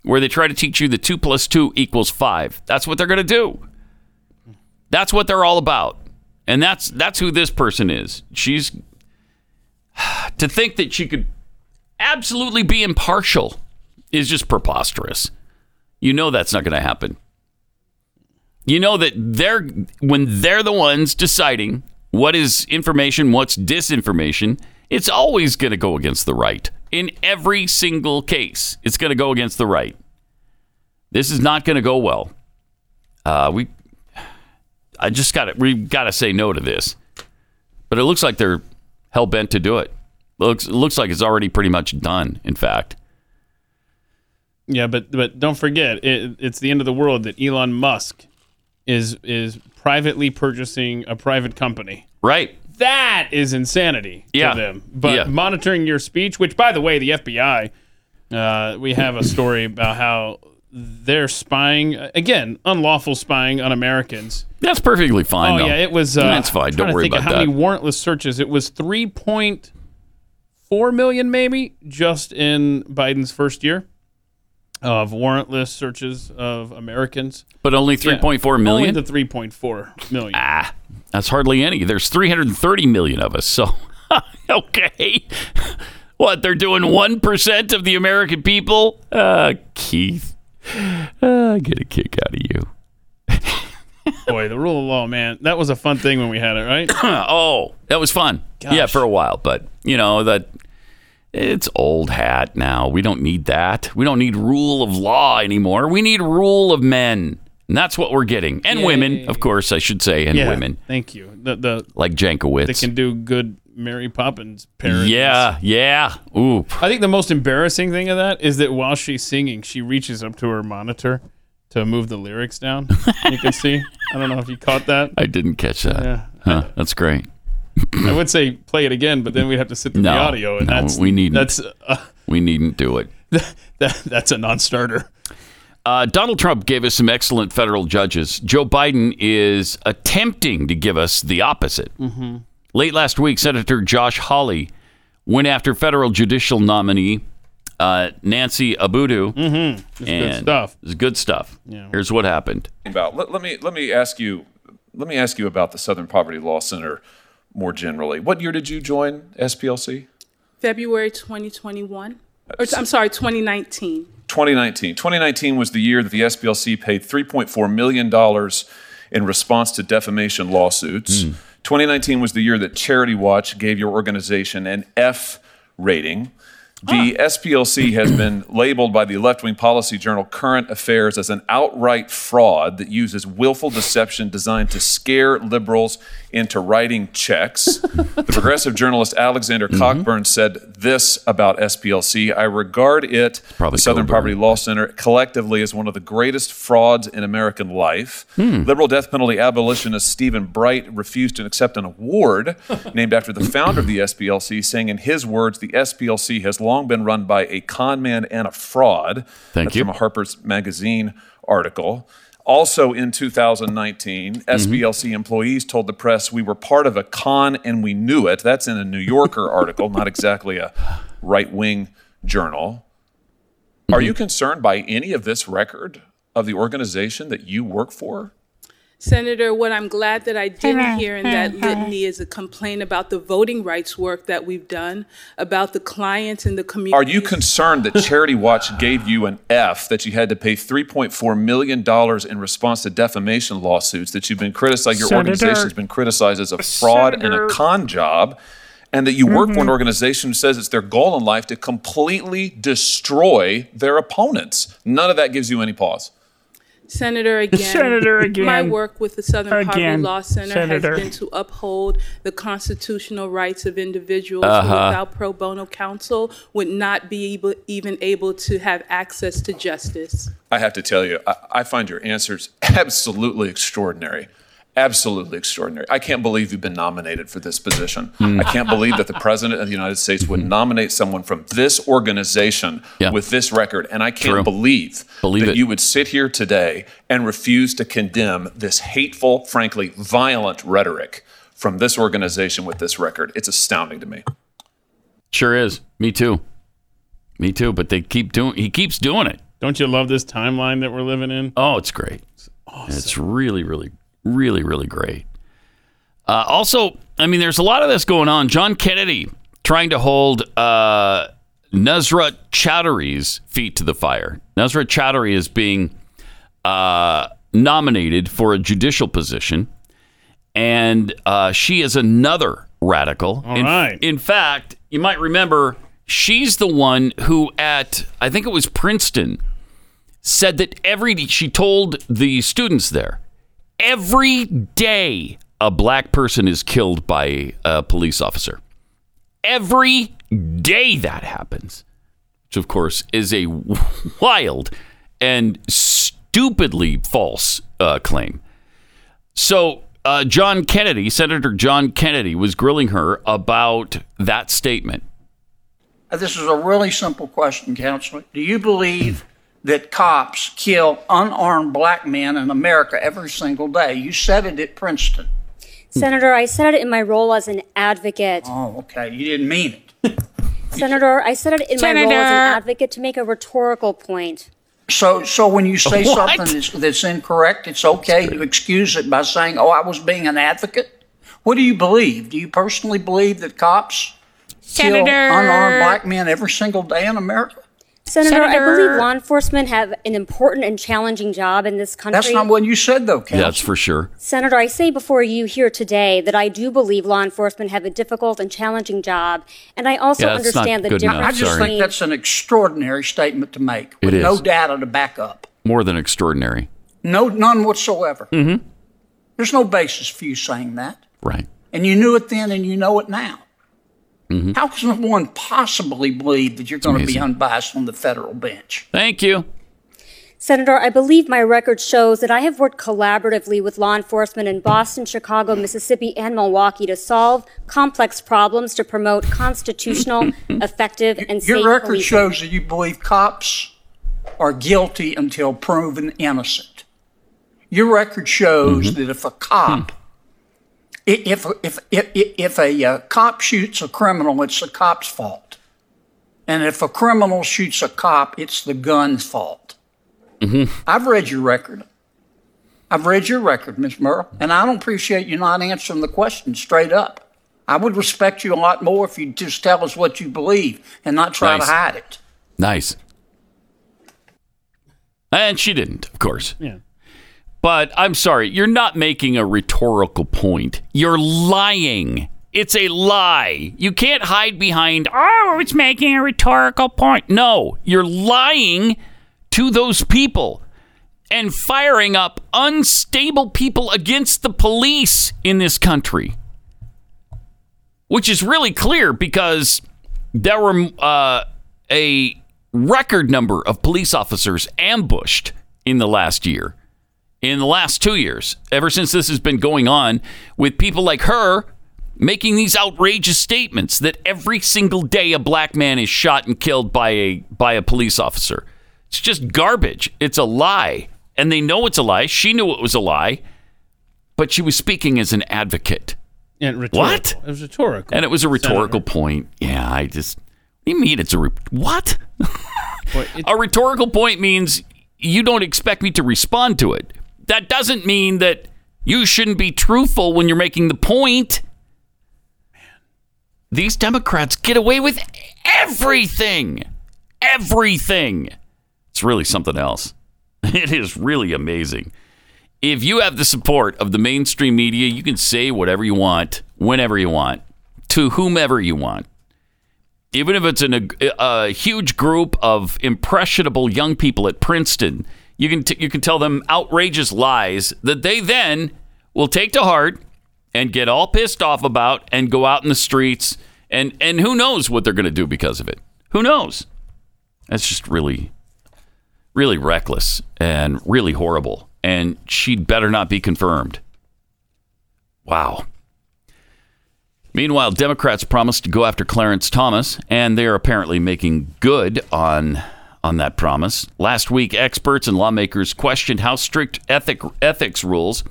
where they try to teach you that two plus two equals five. That's what they're going to do. That's what they're all about, and that's that's who this person is. She's to think that she could absolutely be impartial is just preposterous. You know that's not going to happen. You know that they're when they're the ones deciding what is information, what's disinformation, it's always going to go against the right. In every single case, it's going to go against the right. This is not going to go well. Uh, we, I just got to we got to say no to this. But it looks like they're hell bent to do it. Looks it looks like it's already pretty much done. In fact, Yeah, but but don't forget, it, it's the end of the world that Elon Musk is is privately purchasing a private company. right? That is insanity Yeah. to them. But Yeah. monitoring your speech, which by the way, the FBI, uh, we have a story about how they're spying again, unlawful spying on Americans. That's perfectly fine. oh though. yeah, it was. Uh, That's fine. Don't worry about how that. many warrantless searches. It was three point four million, maybe, just in Biden's first year of warrantless searches of Americans. But only 3.4 million? Only the three point four million. Ah, that's hardly any. There's 330 million of us. So, okay. What, they're doing 1% of the American people? Uh, Keith, uh, I get a kick out of you. Boy, the rule of law, man. That was a fun thing when we had it, right? oh, that was fun. Yeah, for a while. But, you know, that it's old hat now. We don't need that. We don't need rule of law anymore. We need rule of men. And that's what we're getting. And women, of course, I should say, and yeah, women. Thank you. The the Like Jankowicz. that can do good Mary Poppins parodies. Yeah, yeah. Ooh. I think the most embarrassing thing of that is that while she's singing, she reaches up to her monitor to move the lyrics down. you can see. I don't know if you caught that. I didn't catch that. Yeah. Huh, that's great. I would say play it again, but then we'd have to sit through No, the audio, and no, that's we needn't. That's uh, We needn't do it. that, that's a non-starter. Uh, Donald Trump gave us some excellent federal judges. Joe Biden is attempting to give us the opposite. Mm-hmm. Late last week, Senator Josh Hawley went after federal judicial nominee uh, Nancy Abudu. Mm-hmm. It's good stuff. It's good stuff. Yeah. Here's what happened. about. Let, let me let me ask you let me ask you about the Southern Poverty Law Center more generally. What year did you join SPLC? February 2021. Or, I'm sorry, 2019. 2019. 2019 was the year that the SPLC paid 3.4 million dollars in response to defamation lawsuits. Hmm. 2019 was the year that Charity Watch gave your organization an F rating. The SPLC has been labeled by the left wing policy journal Current Affairs as an outright fraud that uses willful deception designed to scare liberals into writing checks. the progressive journalist Alexander Cockburn said this about SPLC I regard it, the Southern Poverty Law Center, collectively as one of the greatest frauds in American life. Liberal death penalty abolitionist Stephen Bright refused to accept an award named after the founder of the SPLC, saying, in his words, the SPLC has long been run by a con man and a fraud. Thank That's you. From a Harper's Magazine article. Also in 2019, mm-hmm. SPLC employees told the press we were part of a con and we knew it. That's in a New Yorker article, not exactly a right wing journal. Are you mm-hmm. concerned by any of this record of the organization that you work for? Senator, what I'm glad that I didn't hear in that litany is a complaint about the voting rights work that we've done, about the clients and the community. Are you concerned that Charity Watch gave you an F, that you had to pay $3.4 million in response to defamation lawsuits, that you've been criticized, your Senator- organization has been criticized as a fraud and a con job, and that you work for an Mhm. organization who says it's their goal in life to completely destroy their opponents? None of that gives you any pause. Senator, again, Senator, again. my work with the Southern Poverty Law Center Senator. has been to uphold the constitutional rights of individuals Uh-huh. who, without pro bono counsel, would not be able, even able to have access to justice. I have to tell you, I, I find your answers absolutely extraordinary. Absolutely extraordinary. I can't believe you've been nominated for this position. Hmm. I can't believe that the President of the United States would nominate someone from this organization with this record. And I can't True. believe, Believe that it. you would sit here today and refuse to condemn this hateful, frankly, violent rhetoric from this organization with this record. It's astounding to me. Sure is. Me too. Me too. But they keep doing. He keeps doing it. Don't you love this timeline that we're living in? Oh, it's great. It's really, really, really, really great. Uh, also, I mean, there's a lot of this going on. John Kennedy trying to hold uh, Nusrat Choudhury's feet to the fire. Nusrat Chowdhury is being uh, nominated for a judicial position, and uh, she is another radical. All in, right. in fact, you might remember she's the one who, at I think it was Princeton, said that every she told the students there every day a black person is killed by a police officer. Every day that happens which of course is a wild and stupidly false uh, claim. So uh, john kennedy senator john kennedy was grilling her about that statement. This is a really simple question, Counselor. Do you believe that cops kill unarmed black men in America every single day? You said it at Princeton. Senator, I said it in my role as an advocate. Oh, okay. You didn't mean it. Senator, I said it in my role as an advocate to make a rhetorical point. So, so when you say What? something that's, that's incorrect, it's okay to excuse it by saying, "Oh, I was being an advocate." What do you believe? Do you personally believe that cops kill unarmed black men every single day in America? Senator, I believe law enforcement have an important and challenging job in this country. That's not what you said, though, Counselor. that's for sure Senator, I say before you here today that I do believe law enforcement have a difficult and challenging job, and I also Yeah, that's not understand the good enough. I just between. think that's an extraordinary statement to make It with no data to back up. more than extraordinary No, none whatsoever. mm-hmm. There's no basis for you saying that. right And you knew it then and you know it now. Mhm. How can one possibly believe that you're going to be unbiased on the federal bench? thank you Senator, I believe my record shows that I have worked collaboratively with law enforcement in Boston, Chicago, Mississippi, and Milwaukee to solve complex problems to promote constitutional, effective, and safe Your record policing. shows that you believe cops are guilty until proven innocent. Your record shows that if a cop, i- if, if, if, if a uh, cop shoots a criminal, it's the cop's fault. And if a criminal shoots a cop, it's the gun's fault. I've read your record. I've read your record, Miss Merle, and I don't appreciate you not answering the question straight up. I would respect you a lot more if you'd just tell us what you believe and not try Nice. to hide it. Nice. And she didn't, of course. Yeah. But I'm sorry, you're not making a rhetorical point. You're lying. It's a lie. You can't hide behind, oh, it's making a rhetorical point. No, you're lying to those people and firing up unstable people against the police in this country. Which is really clear because there were uh, a record number of police officers ambushed in the last year, in the last two years, ever since this has been going on, with people like her making these outrageous statements that every single day a black man is shot and killed by a by a police officer. It's just garbage. It's a lie. And they know it's a lie. She knew it was a lie, but she was speaking as an advocate. And rhetorical. What? It was rhetorical. And it was a rhetorical point. Yeah, I just. What do you mean it's a. Re- what? a rhetorical point means you don't expect me to respond to it. That doesn't mean that you shouldn't be truthful when you're making the point. Man, These Democrats get away with everything. Everything. It's really something else. It is really amazing. If you have the support of the mainstream media, you can say whatever you want, whenever you want, to whomever you want. Even if it's a, a huge group of impressionable young people at Princeton, You can t- you can tell them outrageous lies that they then will take to heart and get all pissed off about and go out in the streets and and who knows what they're going to do because of it. Who knows? That's just really really reckless and really horrible and she'd better not be confirmed. Wow. Meanwhile, Democrats promised to go after Clarence Thomas, and they are apparently making good on on that promise. Last week, experts and lawmakers questioned how strict ethic, ethics rules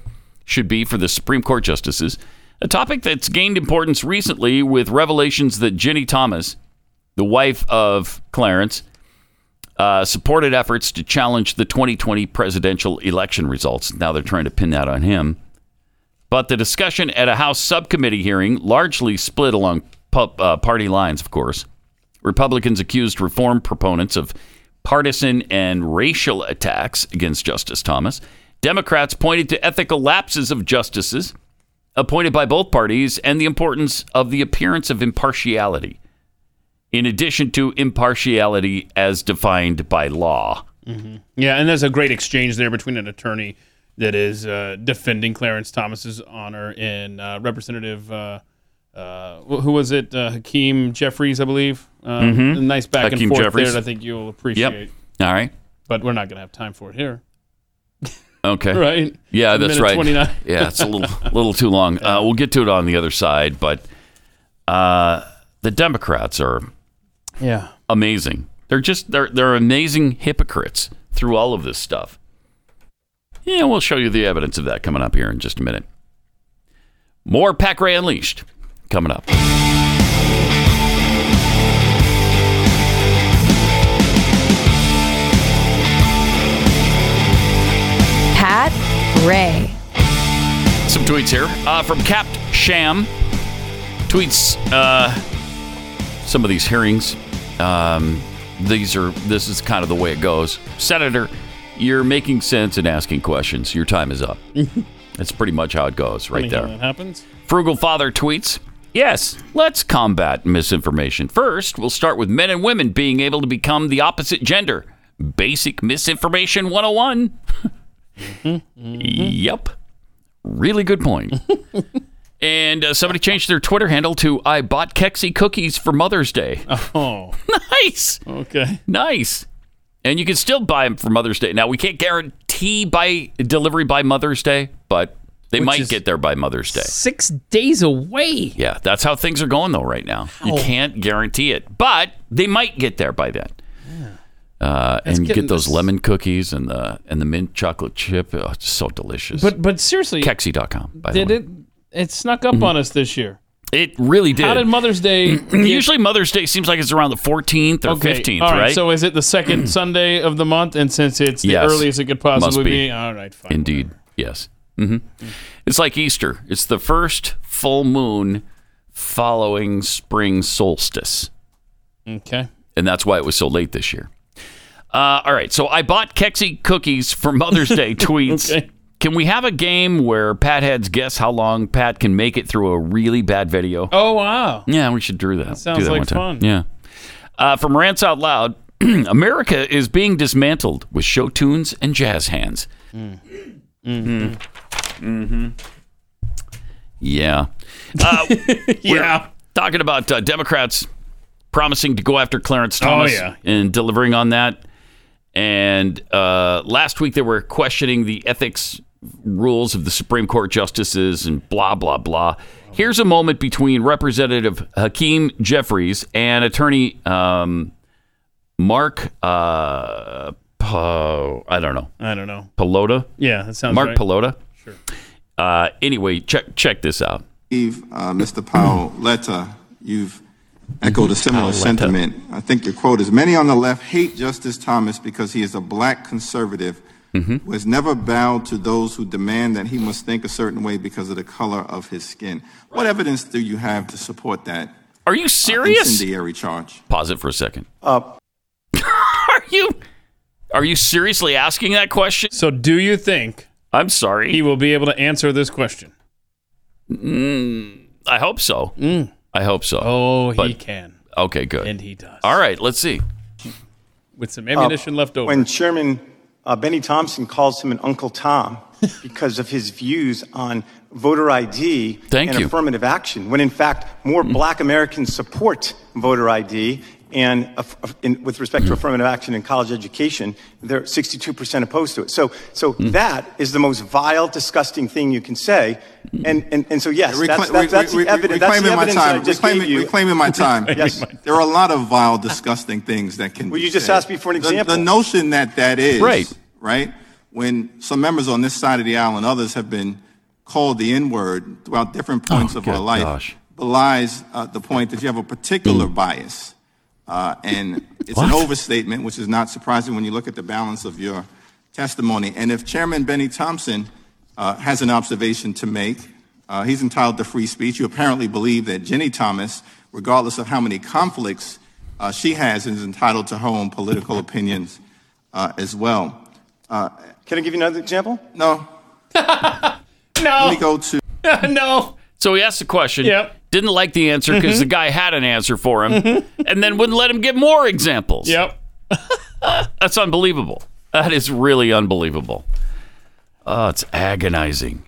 should be for the Supreme Court justices, a topic that's gained importance recently with revelations that Ginny Thomas, the wife of Clarence, uh, supported efforts to challenge the 2020 presidential election results. Now they're trying to pin that on him. But the discussion at a House subcommittee hearing largely split along pu- uh, party lines, of course. Republicans accused reform proponents of partisan and racial attacks against Justice Thomas. Democrats pointed to ethical lapses of justices appointed by both parties and the importance of the appearance of impartiality, in addition to impartiality as defined by law. Yeah, and there's a great exchange there between an attorney that is uh, defending Clarence Thomas's honor and uh, Representative. Uh, uh, who was it? Uh, Hakeem Jeffries, I believe. Mhm. a Nice back Hakeem and forth Jeffries. there. That I think you'll appreciate. All right. But we're not going to have time for it here. Okay. Right. Yeah, that's right. 29. yeah, it's a little little too long. Uh, we'll get to it on the other side, but uh, the Democrats are Yeah. amazing. They're just they're they're amazing hypocrites through all of this stuff. Yeah, we'll show you the evidence of that coming up here in just a minute. More Pat Gray Unleashed coming up. Pat Gray. Some tweets here uh, from Capt Sham. Tweets uh, some of these hearings. Um, these are this is kind of the way it goes. Senator, you're making sense and asking questions. Your time is up. That's pretty much how it goes right Funny how there. that happens. Frugal Father tweets, Yes, let's combat misinformation. First, we'll start with men and women being able to become the opposite gender. Basic misinformation 101. Yep. Really good point. and uh, somebody changed their Twitter handle to I bought Kexi cookies for Mother's Day. Oh. nice. Okay. Nice. And you can still buy them for Mother's Day. Now, we can't guarantee by delivery by Mother's Day, but they Which might get there by Mother's Day. Six days away. Yeah, that's how things are going though right now. You can't guarantee it, but they might get there by then. Uh, and you get those this- lemon cookies and the and the mint chocolate chip. Oh, it's so delicious. But but seriously, Kexi.com. By the did way. it? It snuck up on us this year. It really did. How did Mother's Day? Usually Mother's Day seems like it's around the 14th or Okay, 15th, all right? So is it the second Sunday of the month? And since it's the Yes. earliest it could possibly be. be, all right, fine. Indeed. Yes. Hmm It's like Easter. It's the first full moon following spring solstice. Okay. And that's why it was so late this year. Uh, all right. So I bought Kexi cookies for Mother's Day tweets. Okay. Can we have a game where Pat heads guess how long Pat can make it through a really bad video? Oh wow. Yeah, we should do that. That sounds do that like fun. Yeah. Uh, from Rants Out Loud, America is being dismantled with show tunes and jazz hands. Mm. Mm-hmm. Yeah. Uh, yeah. Talking about uh, Democrats promising to go after Clarence Thomas yeah. and delivering on that. And uh, last week they were questioning the ethics rules of the Supreme Court justices and blah, blah, blah. Here's a moment between Representative Hakeem Jeffries and Attorney um, Mark, uh, Po- I don't know, I don't know. Pelota? Yeah, that sounds Mark right. Pelota? Sure. Uh, anyway, check check this out. Steve, uh, Mr. Paoletta, you've echoed a similar Paoletta. sentiment. I think your quote is Many on the left hate Justice Thomas because he is a black conservative who has never bowed to those who demand that he must think a certain way because of the color of his skin. What evidence do you have to support that? Are you serious? incendiary charge. Pause it for a second. are you are you seriously asking that question? So do you think I'm sorry. he will be able to answer this question? Mm, I hope so. I hope so. Oh, he can, Okay, good. and he does. All right, let's see. With some ammunition left over. When Chairman uh, Benny Thompson calls him an Uncle Tom because of his views on voter ID Thank and you. affirmative action, when in fact more black Americans support voter ID. And uh, in, with respect to affirmative action in college education, they're 62% opposed to it. So, so that is the most vile, disgusting thing you can say. And, and, and so, yes, Recla- that's, that's, that's the evidence. That's the reclaiming my evidence I time. just Reclaiming, gave you. reclaiming my time. Yes. There are a lot of vile, disgusting things that can. Well, you just said. asked me for an example. The, notion that that is Right. right. When some members on this side of the aisle and others have been called the N word throughout different points of our life, gosh. belies uh, the point that you have a particular bias, uh, and it's an overstatement, which is not surprising when you look at the balance of your testimony. And if Chairman Benny Thompson uh, has an observation to make, uh, he's entitled to free speech. You apparently believe that Ginny Thomas, regardless of how many conflicts uh, she has, is entitled to her own political opinions uh, as well. Uh, Can I give you another example? No. No. Let me go to. no. So he asked the question. Yep. Didn't like the answer because Mhm. the guy had an answer for him, Mhm. and then wouldn't let him give more examples. Yep. That's unbelievable. That is really unbelievable. Oh, it's agonizing.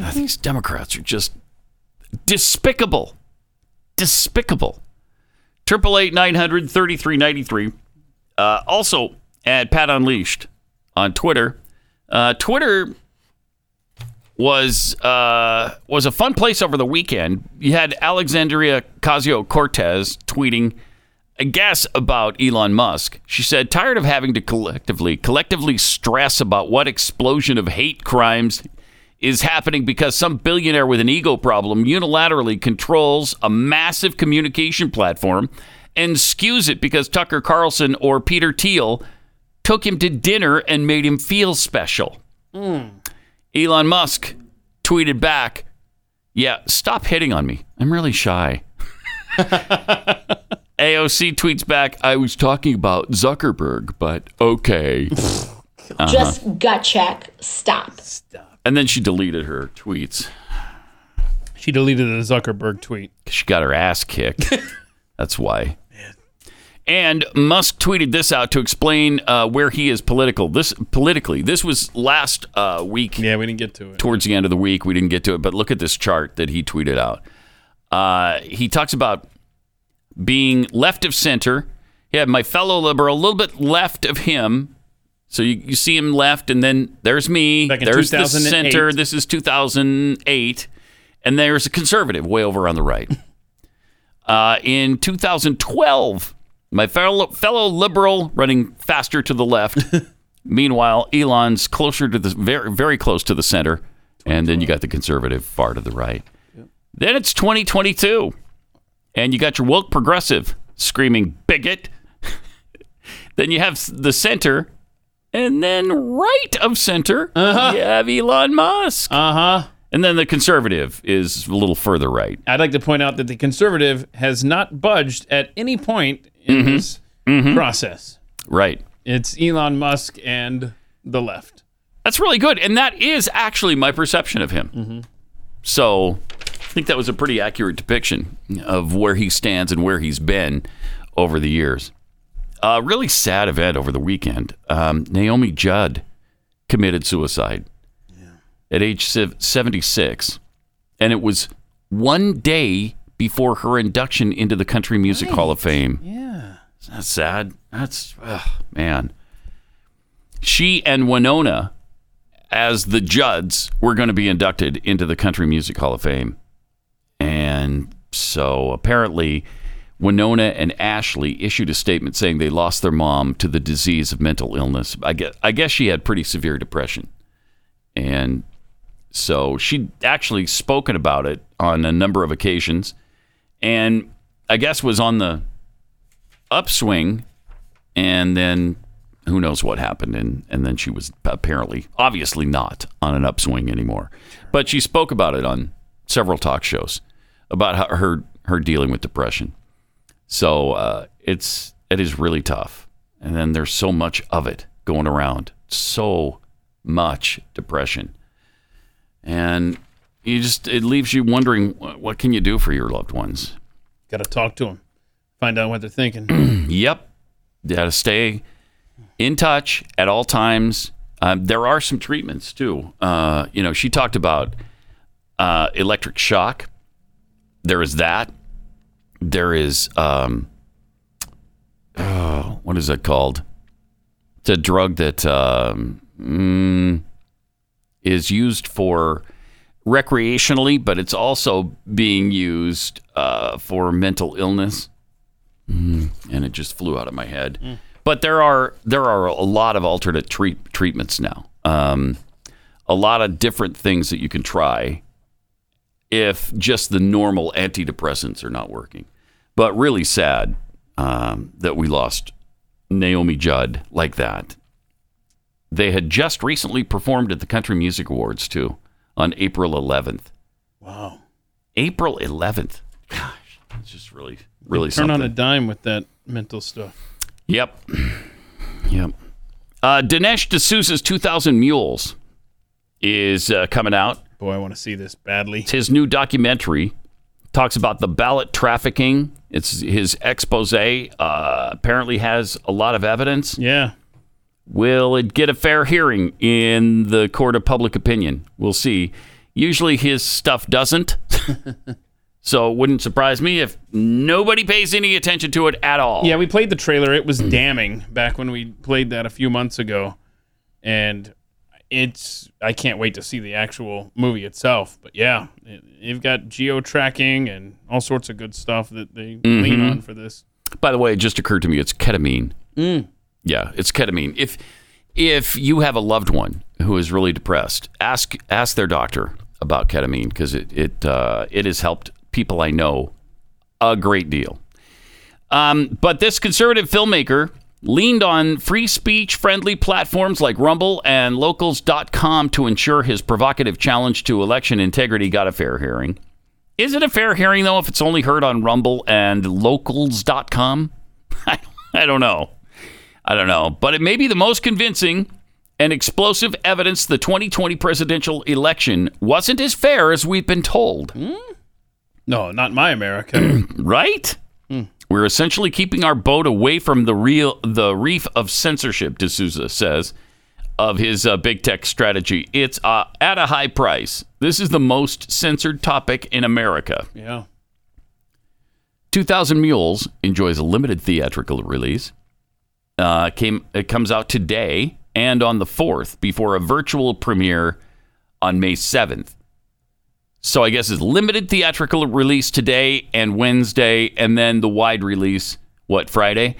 Ah, These Democrats are just despicable. Despicable. Triple eight nine hundred thirty three ninety three. Uh, also at Pat Unleashed on Twitter. Uh, Twitter was uh, was a fun place over the weekend. You had Alexandria Ocasio Cortez tweeting a guess about Elon Musk. She said, "Tired of having to collectively collectively stress about what explosion of hate crimes is happening because some billionaire with an ego problem unilaterally controls a massive communication platform and skews it because Tucker Carlson or Peter Thiel took him to dinner and made him feel special." Elon Musk tweeted back, Yeah, stop hitting on me. I'm really shy. AOC tweets back, I was talking about Zuckerberg, but okay. Uh-huh. Just gut check. Stop. and then she deleted her tweets. She deleted the Zuckerberg tweet. She got her ass kicked. That's why. And Musk tweeted this out to explain uh, where he is political. This politically, this was last uh, week. Yeah, we didn't get to it. Towards the end of the week, we didn't get to it. But look at this chart that he tweeted out. Uh, he talks about being left of center. He had my fellow liberal, a little bit left of him. So you, you see him left, and then there's me. Back in there's the 2008. center. This is 2008. And there's a conservative way over on the right. Uh, in 2012, my fellow, fellow liberal running faster to the left. Meanwhile, Elon's closer to the very very close to the center, and then you got the conservative far to the right. Then it's 2022, and you got your woke progressive screaming bigot. then you have the center, and then right of center, you have Elon Musk. Uh huh. And then the conservative is a little further right. I'd like to point out that the conservative has not budged at any point in Mhm. this Mhm. process. Right. It's Elon Musk and the left. That's really good. And that is actually my perception of him. Mm-hmm. So I think that was a pretty accurate depiction of where he stands and where he's been over the years. A really sad event over the weekend. Um, Naomi Judd committed suicide at age 76. And it was one day before her induction into the Country Music Hall of Fame. Yeah. Isn't that sad? That's, ugh, man. She and Winona, as the Judds, were going to be inducted into the Country Music Hall of Fame. And so apparently, Winona and Ashley issued a statement saying they lost their mom to the disease of mental illness. I guess, I guess she had pretty severe depression. And so she'd actually spoken about it on a number of occasions. And I guess was on the upswing. And then who knows what happened. And, and then she was apparently, obviously not on an upswing anymore. But she spoke about it on several talk shows about her, her dealing with depression. So uh, it's it is really tough, and then there's so much of it going around, so much depression, and you just it leaves you wondering what can you do for your loved ones. Got to talk to them, find out what they're thinking. yep, got to stay in touch at all times, Um, there are some treatments too. Uh, you know, she talked about uh, electric shock. There is that. There is um, oh, what is it called? It's a drug that um, mm, is used for recreationally, but it's also being used uh, for mental illness. Mm, and it just flew out of my head. But there are there are a lot of alternate treat, treatments now. Um, a lot of different things that you can try if just the normal antidepressants are not working. But really sad um, that we lost Naomi Judd like that. They had just recently performed at the Country Music Awards too on April 11th. Wow. April 11th. Gosh, it's just really really Turn something. on a dime with that mental stuff. Yep. Yep. Uh, Dinesh D'Souza's 2000 Mules is uh, coming out. Boy, I want to see this badly. It's his new documentary. Talks about the ballot trafficking. It's his expose. Uh, apparently has a lot of evidence. Yeah. Will it get a fair hearing in the court of public opinion? We'll see. Usually his stuff doesn't. so it wouldn't surprise me if nobody pays any attention to it at all. Yeah, we played the trailer. It was damning back when we played that a few months ago, and it's I can't wait to see the actual movie itself. But yeah, it, you've got geo tracking and all sorts of good stuff that they lean Mhm. on for this. By the way, it just occurred to me it's ketamine. Mm. Yeah, it's ketamine. If if you have a loved one who is really depressed, ask ask their doctor about ketamine because it it uh, it has helped people I know a great deal. Um, but this conservative filmmaker leaned on free speech friendly platforms like Rumble and Locals.com to ensure his provocative challenge to election integrity got a fair hearing. Is it a fair hearing though if it's only heard on Rumble and Locals.com? I, I don't know. I don't know. But it may be the most convincing and explosive evidence the 2020 presidential election wasn't as fair as we've been told. No, not my America. right? We're essentially keeping our boat away from the real the reef of censorship, D'Souza says of his uh, big tech strategy. It's uh, at a high price. This is the most censored topic in America. yeah. 2000 Mules enjoys a limited theatrical release. Uh, came it comes out today and on the 4th before a virtual premiere on May 7th. So I guess it's limited theatrical release today and Wednesday and then the wide release what Friday.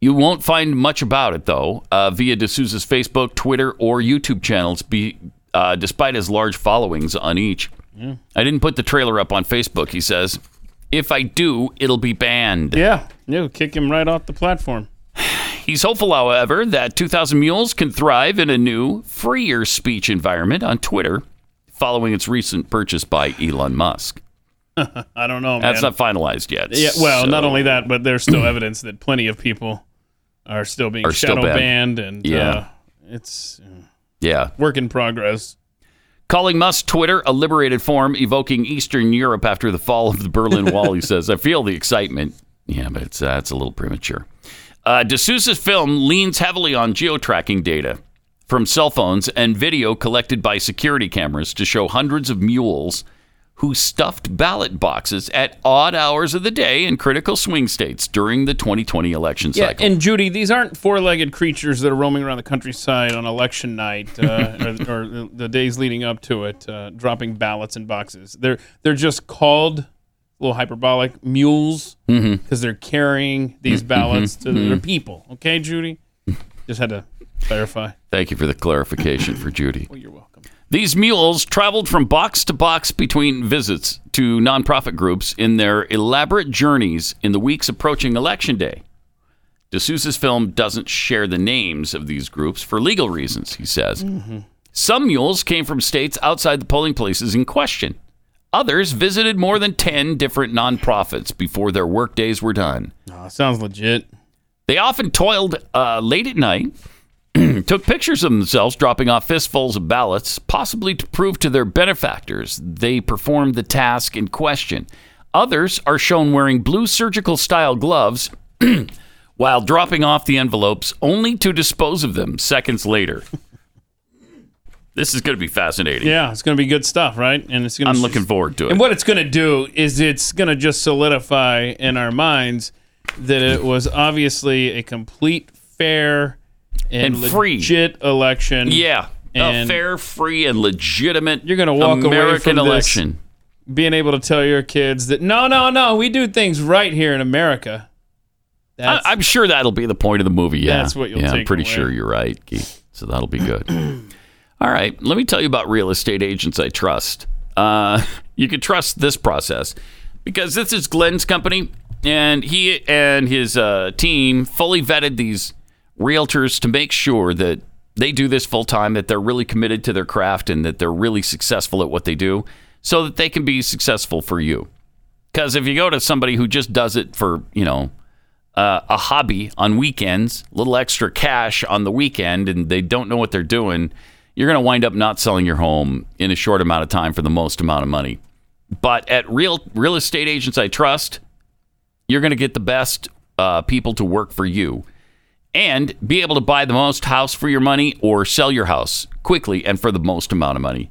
You won't find much about it though uh, via D'Souza's Facebook, Twitter, or YouTube channels. Be uh, despite his large followings on each. Yeah. I didn't put the trailer up on Facebook. He says, if I do, it'll be banned. Yeah. Yeah, kick him right off the platform. He's hopeful, however, that 2000 Mules can thrive in a new, freer speech environment on Twitter following its recent purchase by Elon Musk. I don't know, man. That's not finalized yet. Yeah, well, not only that, but there's still evidence that plenty of people are still being Are still shadow banned. banned, and Yeah. uh, it's uh, Yeah. work in progress. Calling Musk Twitter a liberated form evoking Eastern Europe after the fall of the Berlin Wall, he says, I feel the excitement. Yeah, but it's, uh, it's a little premature. Uh, D'Souza's film leans heavily on geo-tracking data from cell phones and video collected by security cameras to show hundreds of mules who stuffed ballot boxes at odd hours of the day in critical swing states during the 2020 election Yeah, cycle. and Judy, these aren't four-legged creatures that are roaming around the countryside on election night uh, or, or the- days leading up to it, uh, dropping ballots in boxes. They're they're just called a little hyperbolic mules because Mhm. they're carrying these Mhm, ballots to mhm. their people. Okay, Judy, just had to clarify. Thank you for the clarification for Judy. Well, you're welcome. These mules traveled from box to box between visits to nonprofit groups in their elaborate journeys in the weeks approaching Election Day. D'Souza's film doesn't share the names of these groups for legal reasons, he says. Some mules came from states outside the polling places in question. Others visited more than 10 different nonprofits before their work days were done. Oh, sounds legit. They often toiled uh, late at night, took pictures of themselves dropping off fistfuls of ballots, possibly to prove to their benefactors they performed the task in question. Others are shown wearing blue surgical style gloves while dropping off the envelopes only to dispose of them seconds later. This is going to be fascinating. Yeah, it's going to be good stuff, right? And it's going. I'm looking forward to it. And what it's going to do is it's going to just solidify in our minds that it was obviously a complete, fair, and, And free. legit election. Yeah, a fair, free, and legitimate. You're going to walk away American from election. this being able to tell your kids that no, no, no, we do things right here in America. I, I'm sure that'll be the point of the movie. Yeah, That's what you'll yeah, I'm pretty away. sure you're right, Keith. So that'll be good. All right, let me tell you about real estate agents I trust. Uh, you can trust this process because this is Glenn's company, and he and his uh, team fully vetted these realtors to make sure that they do this full time, that they're really committed to their craft, and that they're really successful at what they do, so that they can be successful for you. Because if you go to somebody who just does it for, you know, uh, a hobby on weekends, a little extra cash on the weekend, and they don't know what they're doing, you're going to wind up not selling your home in a short amount of time for the most amount of money. But at real real estate agents I trust, you're going to get the best uh, people to work for you and be able to buy the most house for your money or sell your house quickly and for the most amount of money.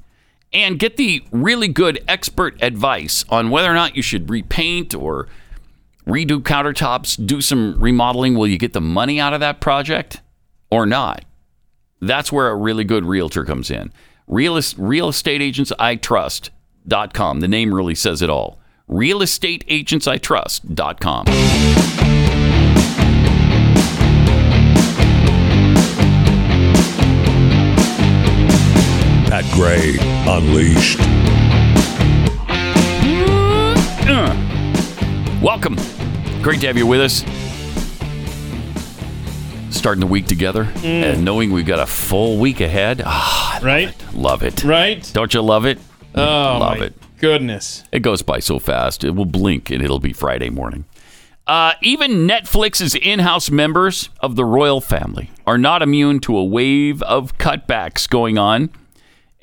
And get the really good expert advice on whether or not you should repaint or redo countertops, do some remodeling. Will you get the money out of that project or not? That's where a really good realtor comes in. Real, real estate agents I trust.com. The name really says it all. Real estate agents I trust.com. Pat Gray Unleashed. Uh. Welcome. Great to have you with us. Starting the week together and knowing we've got a full week ahead. Ah, right? love it. Love it. Right? Don't you love it? Oh, love it. goodness. It goes by so fast. It will blink and it'll be Friday morning. Uh, even Netflix's in house members of the royal family are not immune to a wave of cutbacks going on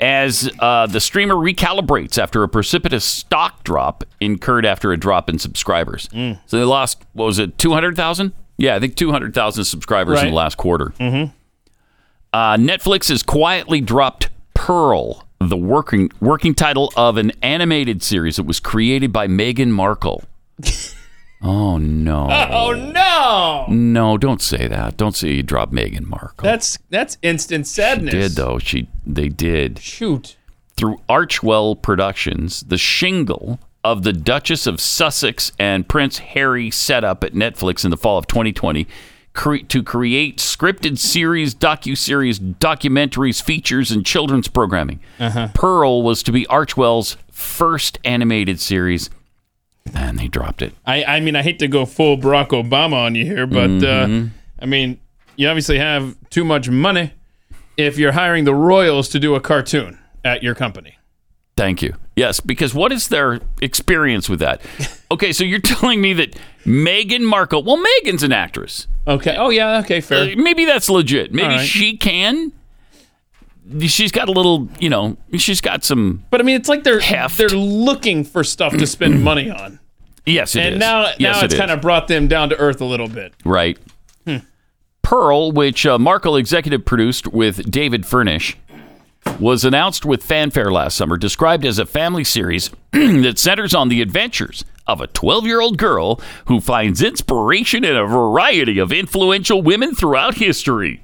as uh, the streamer recalibrates after a precipitous stock drop incurred after a drop in subscribers. So they lost, what was it, 200,000? Yeah, I think 200,000 subscribers in the last quarter. Mm-hmm. Uh, Netflix has quietly dropped Pearl, the working working title of an animated series that was created by Meghan Markle. oh no! Oh no! No, don't say that. Don't say you dropped Meghan Markle. That's that's instant sadness. Did though she? They did. Shoot. Through Archewell Productions, the shingle of the Duchess of Sussex and Prince Harry set up at Netflix in the fall of 2020 cre- to create scripted series, docu-series, documentaries, features, and children's programming. Uh-huh. Pearl was to be Archewell's first animated series, and they dropped it. I, I mean, I hate to go full Barack Obama on you here, but Mhm. uh, I mean, you obviously have too much money if you're hiring the Royals to do a cartoon at your company. Thank you. Yes, because what is their experience with that? Okay, so you're telling me that Meghan Markle, well, Meghan's an actress. Okay. Oh, yeah. Okay. Fair. Uh, maybe that's legit. Maybe right. she can. She's got a little, you know, she's got some. But I mean, it's like they're they're looking for stuff to spend money on. Yes, it and is. now Yes, now it it's kind of brought them down to earth a little bit. Right. Hmm. Pearl, which uh, Markle executive produced with David Furnish, was announced with fanfare last summer, described as a family series that centers on the adventures of a 12 year old girl who finds inspiration in a variety of influential women throughout history.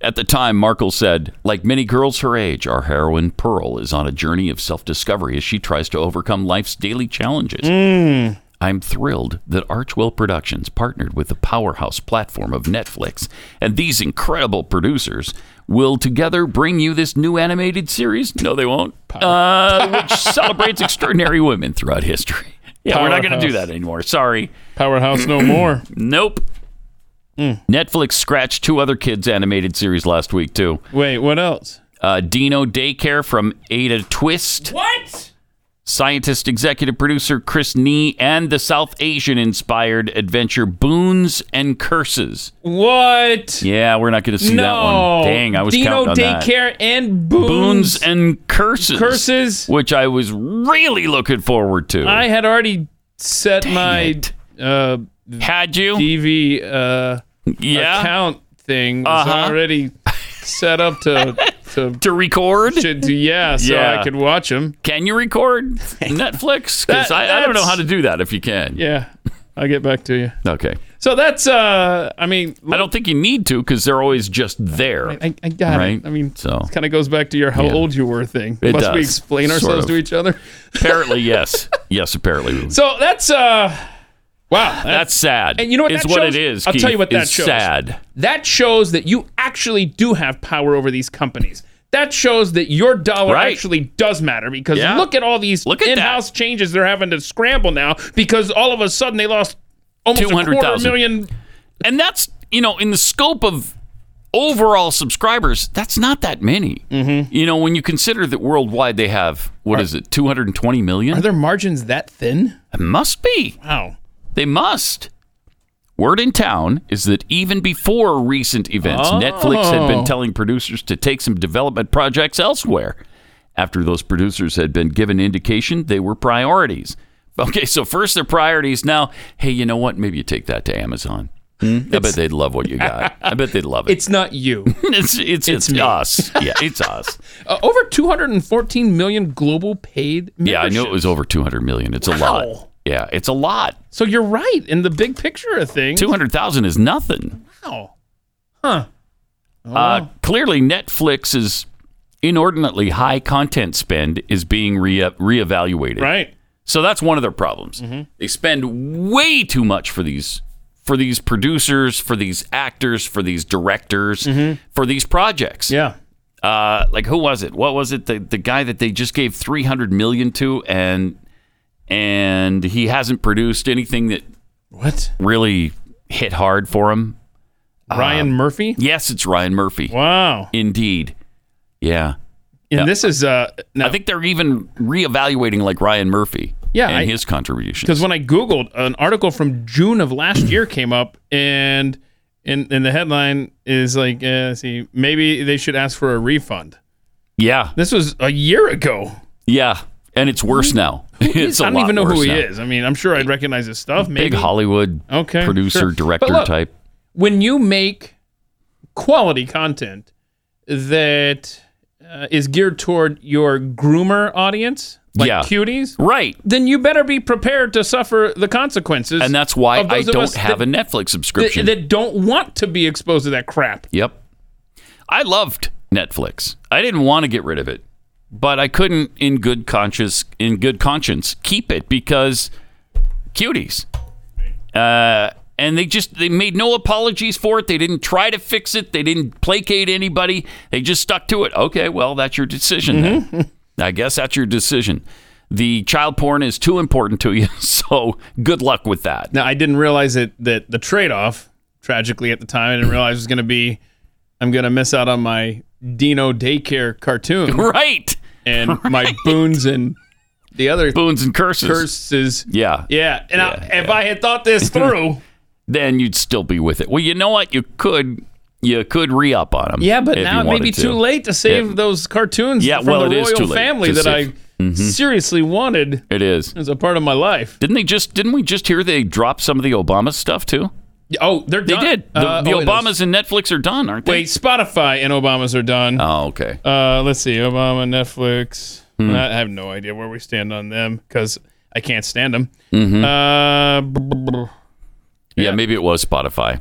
At the time, Markle said, like many girls her age, our heroine Pearl is on a journey of self discovery as she tries to overcome life's daily challenges. Mm. I'm thrilled that Archewell Productions partnered with the powerhouse platform of Netflix, and these incredible producers will together bring you this new animated series. No, they won't. Uh, which celebrates extraordinary women throughout history. Yeah, we're not going to do that anymore. Sorry. Powerhouse no more. Nope. Netflix scratched two other kids' animated series last week, too. Wait, what else? Uh, Dino Daycare from Ada Twist. What? Scientist executive producer Chris Nee and the South Asian inspired adventure Boons and Curses. What? Yeah, we're not going to see no. that one. Dang, I was Dino counting on that. daycare and boons. Boons and Curses. Curses. Which I was really looking forward to. I had already set my uh had you DV uh Yeah. account thing was Uh-huh. already set up to to to record. Should yeah, so Yeah. I could watch them. Can you record Netflix? Because That- I, I don't know how to do that. If you can, Yeah, I'll get back to you. Okay. So that's uh, I mean, I don't think you need to because they're always just there. I, I got right? it. I mean, so it kind of goes back to your how Yeah. old you were thing. It Must we does, explain sort ourselves of. to each other? apparently, yes, yes, apparently. So that's uh, wow, That's sad. And you know what? Is that what shows? it is. I'll tell you what that shows. Sad. That shows that you actually do have power over these companies. That shows that your dollar Right. actually does matter because Yeah. look at all these Look at in-house changes they're having to scramble now because all of a sudden they lost almost a quarter 200,000. million. And that's you know in the scope of overall subscribers, that's not that many. Mm-hmm. You know when you consider that worldwide they have what is it, 220 million? Are their margins that thin? It must be. Wow. They must. Word in town is that even before recent events, Oh. Netflix had been telling producers to take some development projects elsewhere after those producers had been given indication they were priorities. Okay, so first they're priorities. Now, hey, you know what? Maybe you take that to Amazon. I bet they'd love what you got. I bet they'd love it. It's not you. It's it's it's, me. us. Yeah, it's us. Uh, over 214 million global paid. Yeah, I knew it was over 200 million. It's a lot. Yeah, it's a lot. So you're right in the big picture of things. 200,000 is nothing. Wow. Huh. Uh, clearly, Netflix's inordinately high content spend is being re- reevaluated. Right. So that's one of their problems. They spend way too much for these for these producers, for these actors, for these directors, for these projects. Yeah. Uh, like who was it? What was it? The the guy that they just gave 300 million to and and he hasn't produced anything that What? really hit hard for him. Ryan Uh, Murphy? Yes, it's Ryan Murphy. Wow. Indeed. Yeah. And this is uh I think they're even reevaluating like Ryan Murphy. Yeah, and I- his contributions. because when I googled an article from June of last year came up and and, and the headline is like uh, see maybe they should ask for a refund. Yeah, This was a year ago. yeah, and it's worse now. It's I don't even know who he now. is. I mean, I'm sure I'd recognize his stuff. Maybe Big Hollywood Okay, producer, sure. director look, type. when you make quality content that uh, is geared toward your groomer audience, like Yeah. cuties, right? Then you better be prepared to suffer the consequences. And that's why I don't have that, a Netflix subscription. that, that don't want to be exposed to that crap. Yep. I loved Netflix. I didn't want to get rid of it, but I couldn't in good conscience in good conscience keep it because cuties. Uh and they just they made no apologies for it. They didn't try to fix it. They didn't placate anybody. They just stuck to it. Okay, well, that's your decision then. I guess that's your decision. The child porn is too important to you, so good luck with that. Now, I didn't realize that that the trade off, tragically at the time, I didn't realize it was going to be I'm going to miss out on my Dino daycare cartoon. Right. And my boons and the other boons and curses. Curses. Yeah. Yeah. And I, if I had thought this through, then you'd still be with it. Well, you know what? You could you could re up on them. yeah, but now it may be wanted too late to save Yeah. those cartoons Yeah, from well, the it is royal family that save. I Mhm. seriously wanted It is. as a part of my life. Didn't they just? Didn't we just hear they dropped some of the Obama stuff too? Oh, they're They done. did. The, Uh, the oh. Obamas and Netflix are done, aren't they? Wait, Spotify and Obama's are done. Oh, okay. Uh, let's see, Obama, Netflix. Hmm. I have no idea where we stand on them because I can't stand them. Mhm. Uh, b- yeah, maybe it was Spotify.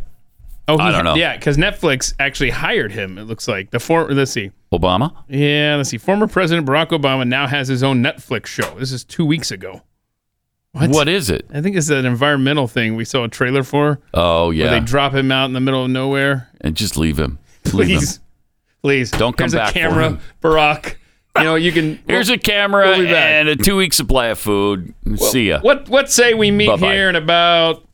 oh, I don't know. Yeah, because Netflix actually hired him. It looks like the for. Let's see. Obama. Yeah, let's see. Former President Barack Obama now has his own Netflix show. This is two weeks ago. What? What is it? I think it's an environmental thing we saw a trailer for. Oh yeah. Where they drop him out in the middle of nowhere. and just leave him. Leave him. Please, please. Don't come Here's back a for camera. Barack. You know you can. Here's a camera we'll and a two week supply of food. See ya. What what say we meet Bye-bye. here in about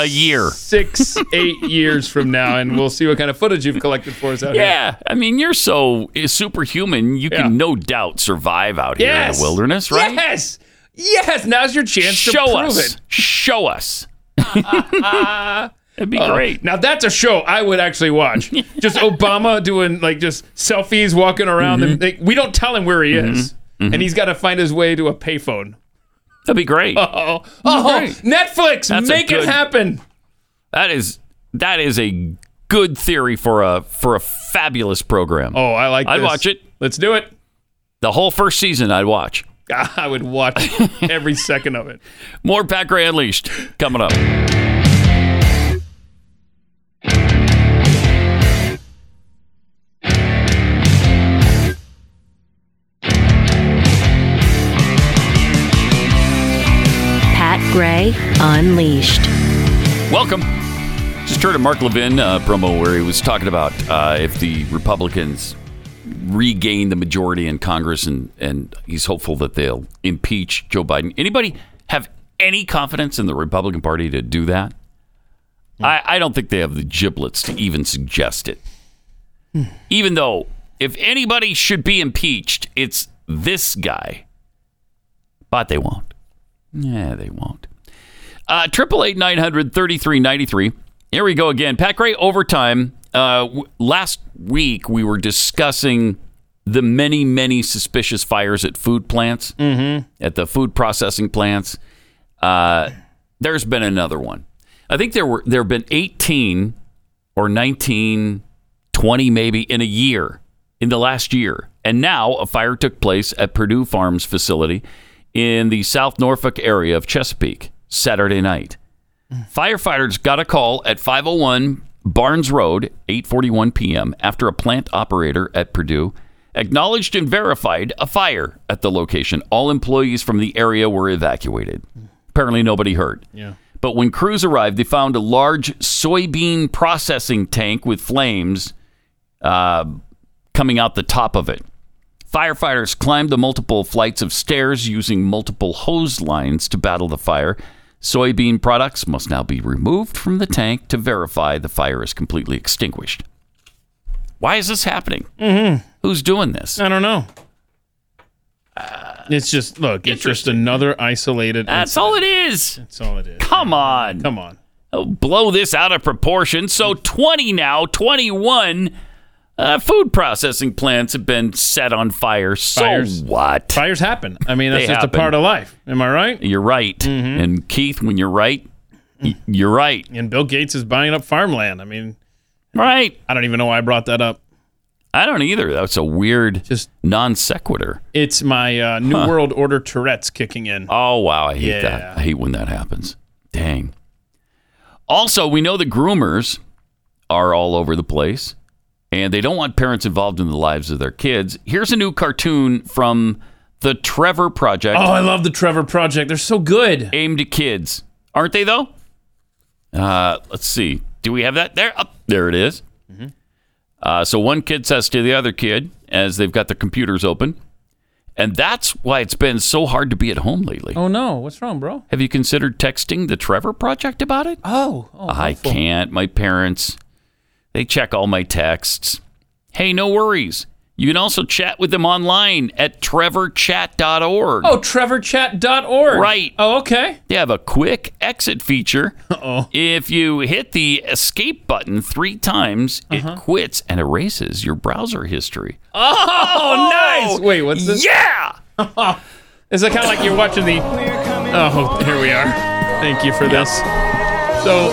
A year. six, eight years from now, and we'll see what kind of footage you've collected for us out here. Yeah, I mean you're so superhuman. You can no doubt survive out here in the wilderness, right? Yes. Yes. Now's your chance to Show prove us. it. Show us. That'd be Uh, great. Now that's a show I would actually watch. just Obama doing like just selfies, walking around. Mm-hmm. And, like, we don't tell him where he is, and he's got to find his way to a payphone. That'd be great. Oh, oh, Great. Netflix, That's a make it good- happen. That is that is a good theory for a for a fabulous program. Oh, I like. I'd this. watch it. Let's do it. The whole first season, I'd watch. I would watch every second of it. More Pat Gray Unleashed coming up. Pat Gray Unleashed. Welcome. Just heard a Mark Levin uh, promo where he was talking about uh, if the Republicans regain the majority in Congress, and, and he's hopeful that they'll impeach Joe Biden. Anybody have any confidence in the Republican Party to do that? I, I don't think they have the giblets to even suggest it. Even though, if anybody should be impeached, it's this guy. But they won't. Yeah, they won't. Uh, Triple eight nine hundred thirty three ninety three. Here we go again. Pat Gray overtime. Uh, w- last week we were discussing the many many suspicious fires at food plants, Mhm. at the food processing plants. Uh, there's been another one. I think there were there have been eighteen or 19, 20 maybe in a year in the last year, and now a fire took place at Perdue Farms facility in the South Norfolk area of Chesapeake Saturday night. Firefighters got a call at 501 Barnes Road, 8:41 p.m. after a plant operator at Perdue acknowledged and verified a fire at the location. All employees from the area were evacuated. Apparently nobody hurt. Yeah. But when crews arrived, they found a large soybean processing tank with flames uh, coming out the top of it. Firefighters climbed the multiple flights of stairs using multiple hose lines to battle the fire. Soybean products must now be removed from the tank to verify the fire is completely extinguished. Why is this happening? Mm-hmm. Who's doing this? I don't know. it's just look. It's just another isolated. That's incident. all it is. That's all it is. Come on. Come on. Oh, blow this out of proportion. So 20 now, 21 uh, food processing plants have been set on fire. So Fires- what? Fires happen. I mean, that's They just happen. a part of life. Am I right? You're right. Mm-hmm. And Keith, when you're right, y- you're right. And Bill Gates is buying up farmland. I mean, right. I don't even know why I brought that up. I don't either. That's a weird Just- non sequitur. It's my uh, New. World Order Tourette's kicking in. Oh, wow. I hate that. I hate when that happens. Dang. Also, we know the groomers are all over the place and they don't want parents involved in the lives of their kids. Here's a new cartoon from the Trevor Project. Oh, I love the Trevor Project. They're so good. Aimed at kids. Aren't they, though? Uh, let's see. Do we have that there? Up there it is. Uh, so one kid says to the other kid as they've got their computers open, and that's why it's been so hard to be at home lately. Oh no, what's wrong, bro? Have you considered texting the Trevor Project about it? Oh, oh I helpful. can't. My parents, they check all my texts. Hey, no worries. You can also chat with them online at trevorchat.org. Oh, trevorchat.org. Right. Oh, okay. They have a quick exit feature. Uh-oh. If you hit the escape button three times, Uh-huh. it quits and erases your browser history. Oh, nice. Wait, what's this? Yeah. Is it kind of like you're watching the? Oh, here we are. Thank you for this. So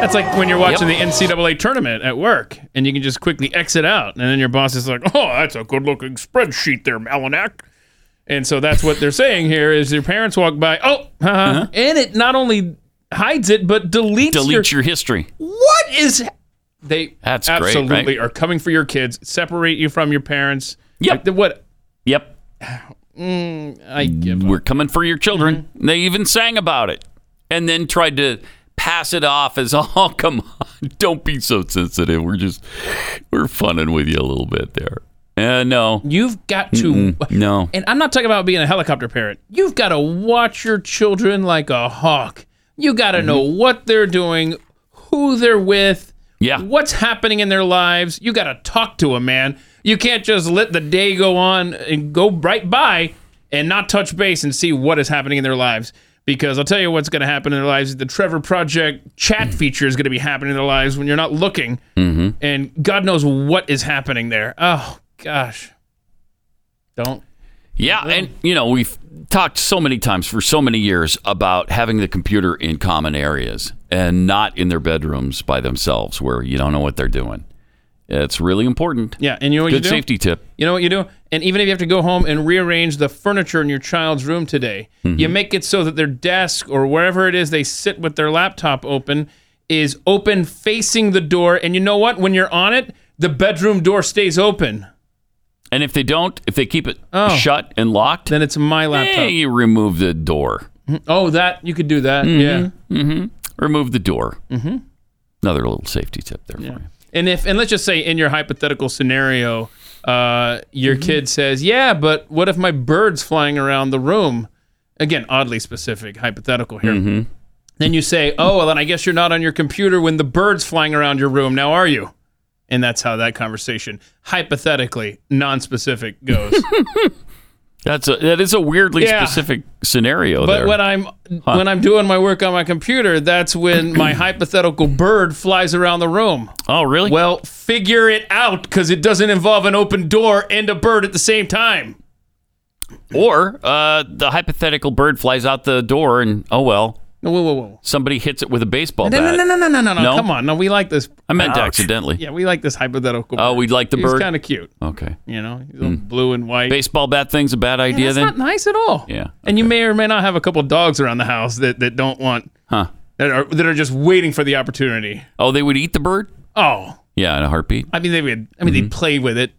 that's like when you're watching the NCAA tournament at work, and you can just quickly exit out, and then your boss is like, "Oh, that's a good-looking spreadsheet there, Malinak." And so that's what they're saying here is your parents walk by, oh, uh and it not only hides it but deletes Delete your, your history. what is they That's great, absolutely right? are coming for your kids, separate you from your parents. Yep. Like what? Yep. Mm, I give We're coming for your children. They even sang about it and then tried to pass it off as, oh, come on, don't be so sensitive. We're just, we're funning with you a little bit there. Uh, no. You've got to. Mm-mm. No. And I'm not talking about being a helicopter parent. You've got to watch your children like a hawk. You got to know what they're doing, who they're with, yeah, what's happening in their lives. You got to talk to them, man. You can't just let the day go on and go right by and not touch base and see what is happening in their lives. Because I'll tell you what's going to happen in their lives. The Trevor Project chat feature is going to be happening in their lives when you're not looking, Mm-hmm. and God knows what is happening there. Oh gosh, don't Yeah, and you know we've talked so many times for so many years about having the computer in common areas and not in their bedrooms by themselves, where you don't know what they're doing. It's really important. Yeah, and you know what Good you do? safety tip. You know what you do? And even if you have to go home and rearrange the furniture in your child's room today, Mm-hmm. you make it so that their desk or wherever it is they sit with their laptop open is open facing the door. And you know what? When you're on it, the bedroom door stays open. And if they don't, if they keep it Oh. shut and locked, then it's my laptop. eh, you remove the door. Oh, that you could do that. Yeah. Mm-hmm. Remove the door. Mm-hmm. Another little safety tip there for you. And if and let's just say in your hypothetical scenario, uh, your kid says, "Yeah, but what if my bird's flying around the room?" Again, oddly specific, hypothetical here. Then you say, "Oh, well, then I guess you're not on your computer when the bird's flying around your room, now are you?" And that's how that conversation, hypothetically, non-specific, goes. That's a that is a weirdly Yeah. specific scenario but there. when I'm Huh. when I'm doing my work on my computer, that's when my hypothetical bird flies around the room. Oh, really? Well, figure it out because it doesn't involve an open door and a bird at the same time. or uh, the hypothetical bird flies out the door and oh well. No, whoa, whoa, whoa. Somebody hits it with a baseball No, bat. no, no, no, no, no, no, No? Come on. No, we like this. I meant Ouch. accidentally. Yeah, we like this hypothetical. Oh, bird. we like the He's bird? kind of cute. Okay. You know, he's Mm. blue and white. Baseball bat thing's a bad Yeah, idea that's then? not nice at all. Yeah. And you may or may not have a couple dogs around the house that, that don't want Huh. that are that are just waiting for the opportunity. Oh, they would eat the bird? Oh, Yeah, in a heartbeat. I mean they would. I mean they'd play with it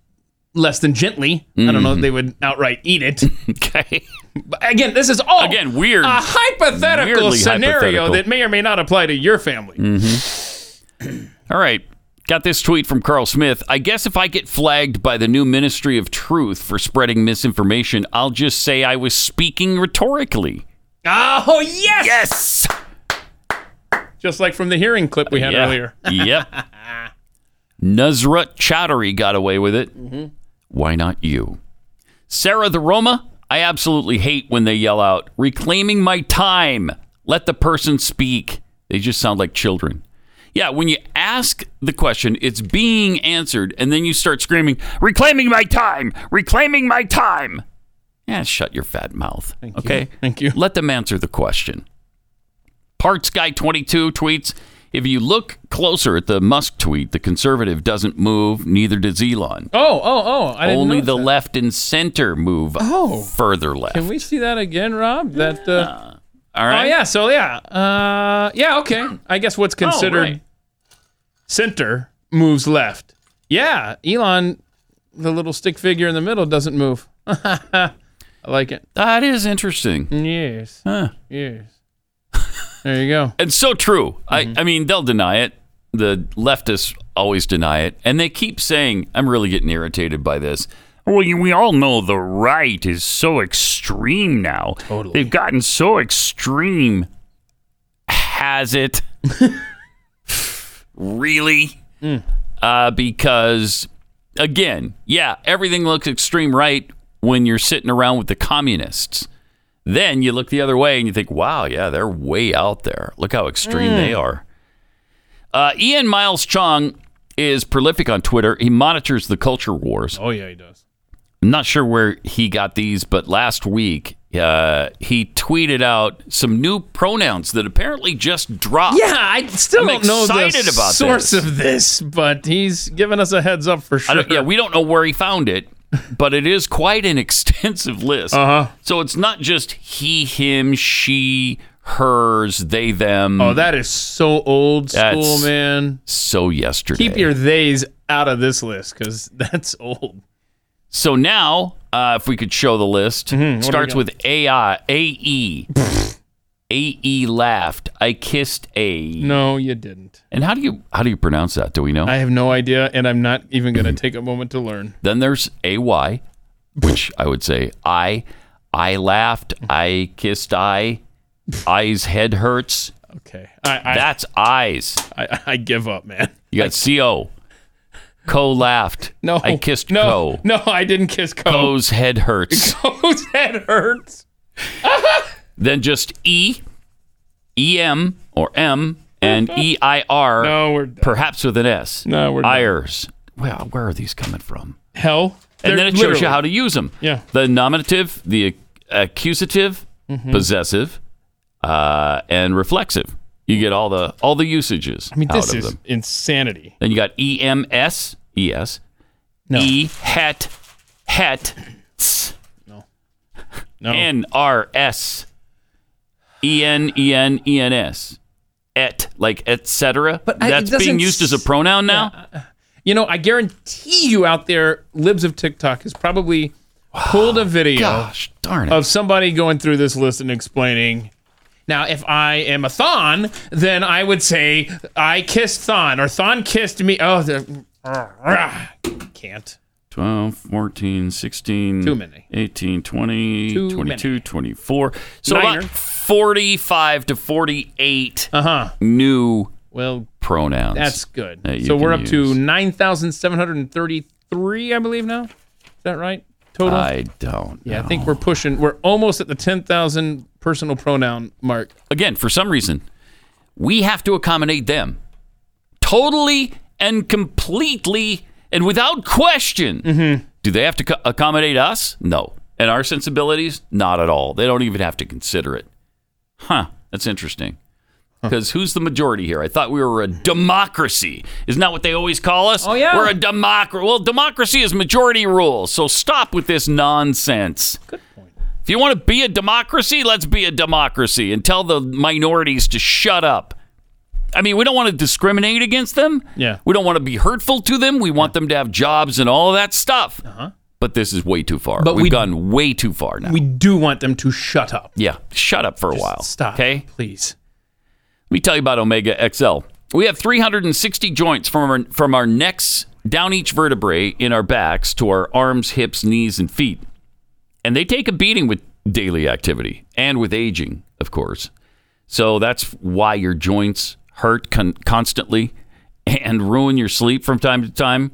less than gently. I don't know if they would outright eat it. okay. But again, this is all Again, weird. a hypothetical scenario hypothetical. that may or may not apply to your family. Mm-hmm. All right. Got this tweet from Carl Smith. I guess if I get flagged by the new Ministry of Truth for spreading misinformation, I'll just say I was speaking rhetorically. Oh yes, yes. Just like from the hearing clip we had Yeah. earlier. yep. Nusrat Choudhury got away with it. Mm-hmm. Why not you? Sarah the Roma, I absolutely hate when they yell out, reclaiming my time. Let the person speak. They just sound like children. Yeah, when you ask the question, it's being answered, and then you start screaming, reclaiming my time, reclaiming my time. Yeah, shut your fat mouth. okay? Thank you. Let them answer the question. Parts Guy 22 tweets If you look closer at the Musk tweet, the conservative doesn't move, neither does Elon. Oh, oh, oh! I didn't Only the that. left and center move Oh. further left. Can we see that again, Rob? That. Uh, All right. Oh yeah. So yeah. Uh, yeah. Okay. I guess what's considered Oh, right. center moves left. Yeah. Elon, the little stick figure in the middle, doesn't move. I like it. That is interesting. Yes. Huh. Yes. There you go. It's so true. Mm-hmm. I, I mean, they'll deny it. The leftists always deny it. And they keep saying, I'm really getting irritated by this. Well, you- we all know the right is so extreme now. Totally. They've gotten so extreme. Has it? really? Mm. Uh, because, again, yeah, everything looks extreme right when you're sitting around with the communists. Then you look the other way and you think, wow, yeah, they're way out there. Look how extreme Mm. they are. Uh, Ian Miles Cheong is prolific on Twitter. He monitors the culture wars. Oh yeah, he does. I'm not sure where he got these, but last week uh, he tweeted out some new pronouns that apparently just dropped. Yeah, I still I'm don't know the about source this. of this, but he's giving us a heads up for sure. yeah, we don't know where he found it, but it is quite an extensive list. Uh-huh. So it's not just he, him, she, hers, they, them. Oh, that is so old school, That's man. So yesterday. Keep your theys out of this list because that's old. So now, uh, if we could show the list, what do we starts got? with AI, AE. AE E laughed. I kissed A. No, you didn't. And how do you how do you pronounce that? Do we know? I have no idea, and I'm not even going to take a moment to learn. Then there's AY, which I would say I. I laughed. I kissed I. Eyes head hurts. Okay, I, I, That's eyes. I, I give up, man. You got CO. Co laughed. No, I kissed no, Co. No, I didn't kiss Co. Co's head hurts. Co's head hurts. then just E, EM or M, and EIR. No, we're perhaps with an S. No, we're done. Ires. Well, where are these coming from? hell. and They're then it shows literally- you how to use them. Yeah. The nominative, the ac- accusative, Mhm. possessive, uh, and reflexive. You get all the all the usages I mean, out this of is them. insanity. Then you got EMS, ES, No. E het, het, ts, No. N R S, E N E N E N S, et, like etc. But I- That's being used as a pronoun now. You know, I guarantee you out there, libs of TikTok has probably pulled a video Gosh, darn it. of somebody going through this list and explaining. Now, if I am a Thon, then I would say I kissed Thon or Thon kissed me. Oh, the, ah, ah, can't. 12, 14, 16, Too many. 18, 20, Too 22, 24. So Niner. about 45 to 48 Uh-huh. new Well, pronouns. That's good. that So we're up to use. 9,733, I believe now. Is that right? Total? I don't yeah, I think we're pushing, we're almost at the 10,000 personal pronoun mark. Again, for some reason, we have to accommodate them totally and completely and without question. Mm-hmm. Do they have to co- accommodate us? No. And our sensibilities? Not at all. They don't even have to consider it. Huh. That's interesting. Because who's the majority here? I thought we were a democracy. Isn't that what they always call us? Oh, yeah. We're a democracy. Well, democracy is majority rule. So stop with this nonsense. Good point. If you want to be a democracy, let's be a democracy and tell the minorities to shut up. I mean, we don't want to discriminate against them. Yeah. We don't want to be hurtful to them. We want them to have jobs and all of that stuff. Uh-huh. But this is way too far. But We've we- gone way too far now. We do want them to shut up. yeah, shut up for a while. Stop. Okay? Please. Let me tell you about Omega XL. We have 360 joints from our, from our necks down each vertebrae in our backs to our arms, hips, knees, and feet. And they take a beating with daily activity and with aging, of course. So that's why your joints hurt con- constantly and ruin your sleep from time to time.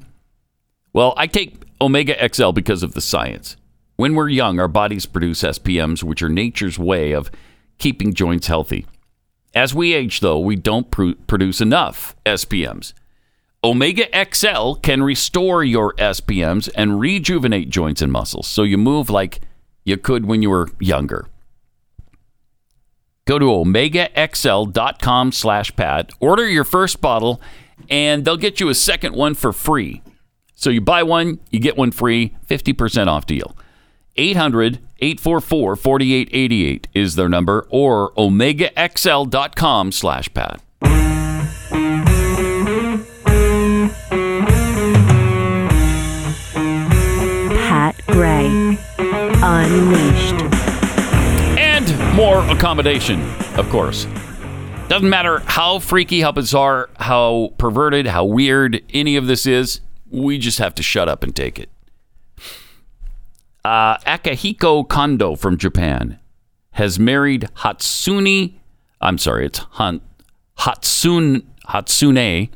Well, I take Omega XL because of the science. When we're young, our bodies produce SPMs, which are nature's way of keeping joints healthy. As we age, though, we don't pr- produce enough SPMs. Omega XL can restore your SPMs and rejuvenate joints and muscles so you move like you could when you were younger. Go to omegaxl.com slash pat, order your first bottle, and they'll get you a second one for free. So you buy one, you get one free, 50% off deal. 800 844 4888 is their number, or omegaxl.com slash pat. Pat Gray. Unleashed. More accommodation, of course. Doesn't matter how freaky, how bizarre, how perverted, how weird any of this is, we just have to shut up and take it. Uh, Akihiko Kondo from Japan has married Hatsune. I'm sorry, it's Han, Hatsune Hatsune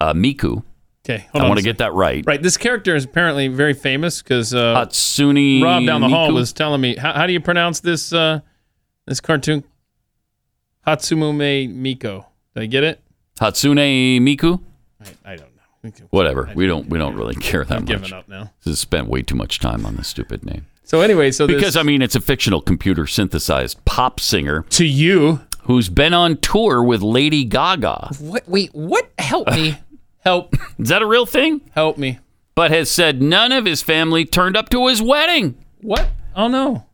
uh, Miku. Okay. I want to get that right. Right. This character is apparently very famous because uh, Hatsune Rob down the hall was telling me how, how do you pronounce this uh, this cartoon? Hatsumume Miko. Did I get it? Hatsune Miku. I, I don't know. Whatever. We don't. We don't really care that I'm much. giving up now. This has spent way too much time on this stupid name. So anyway, so this- because I mean, it's a fictional computer synthesized pop singer to you who's been on tour with Lady Gaga. What? Wait. What? Help me. Help. Is that a real thing? Help me. But has said none of his family turned up to his wedding. What? Oh no.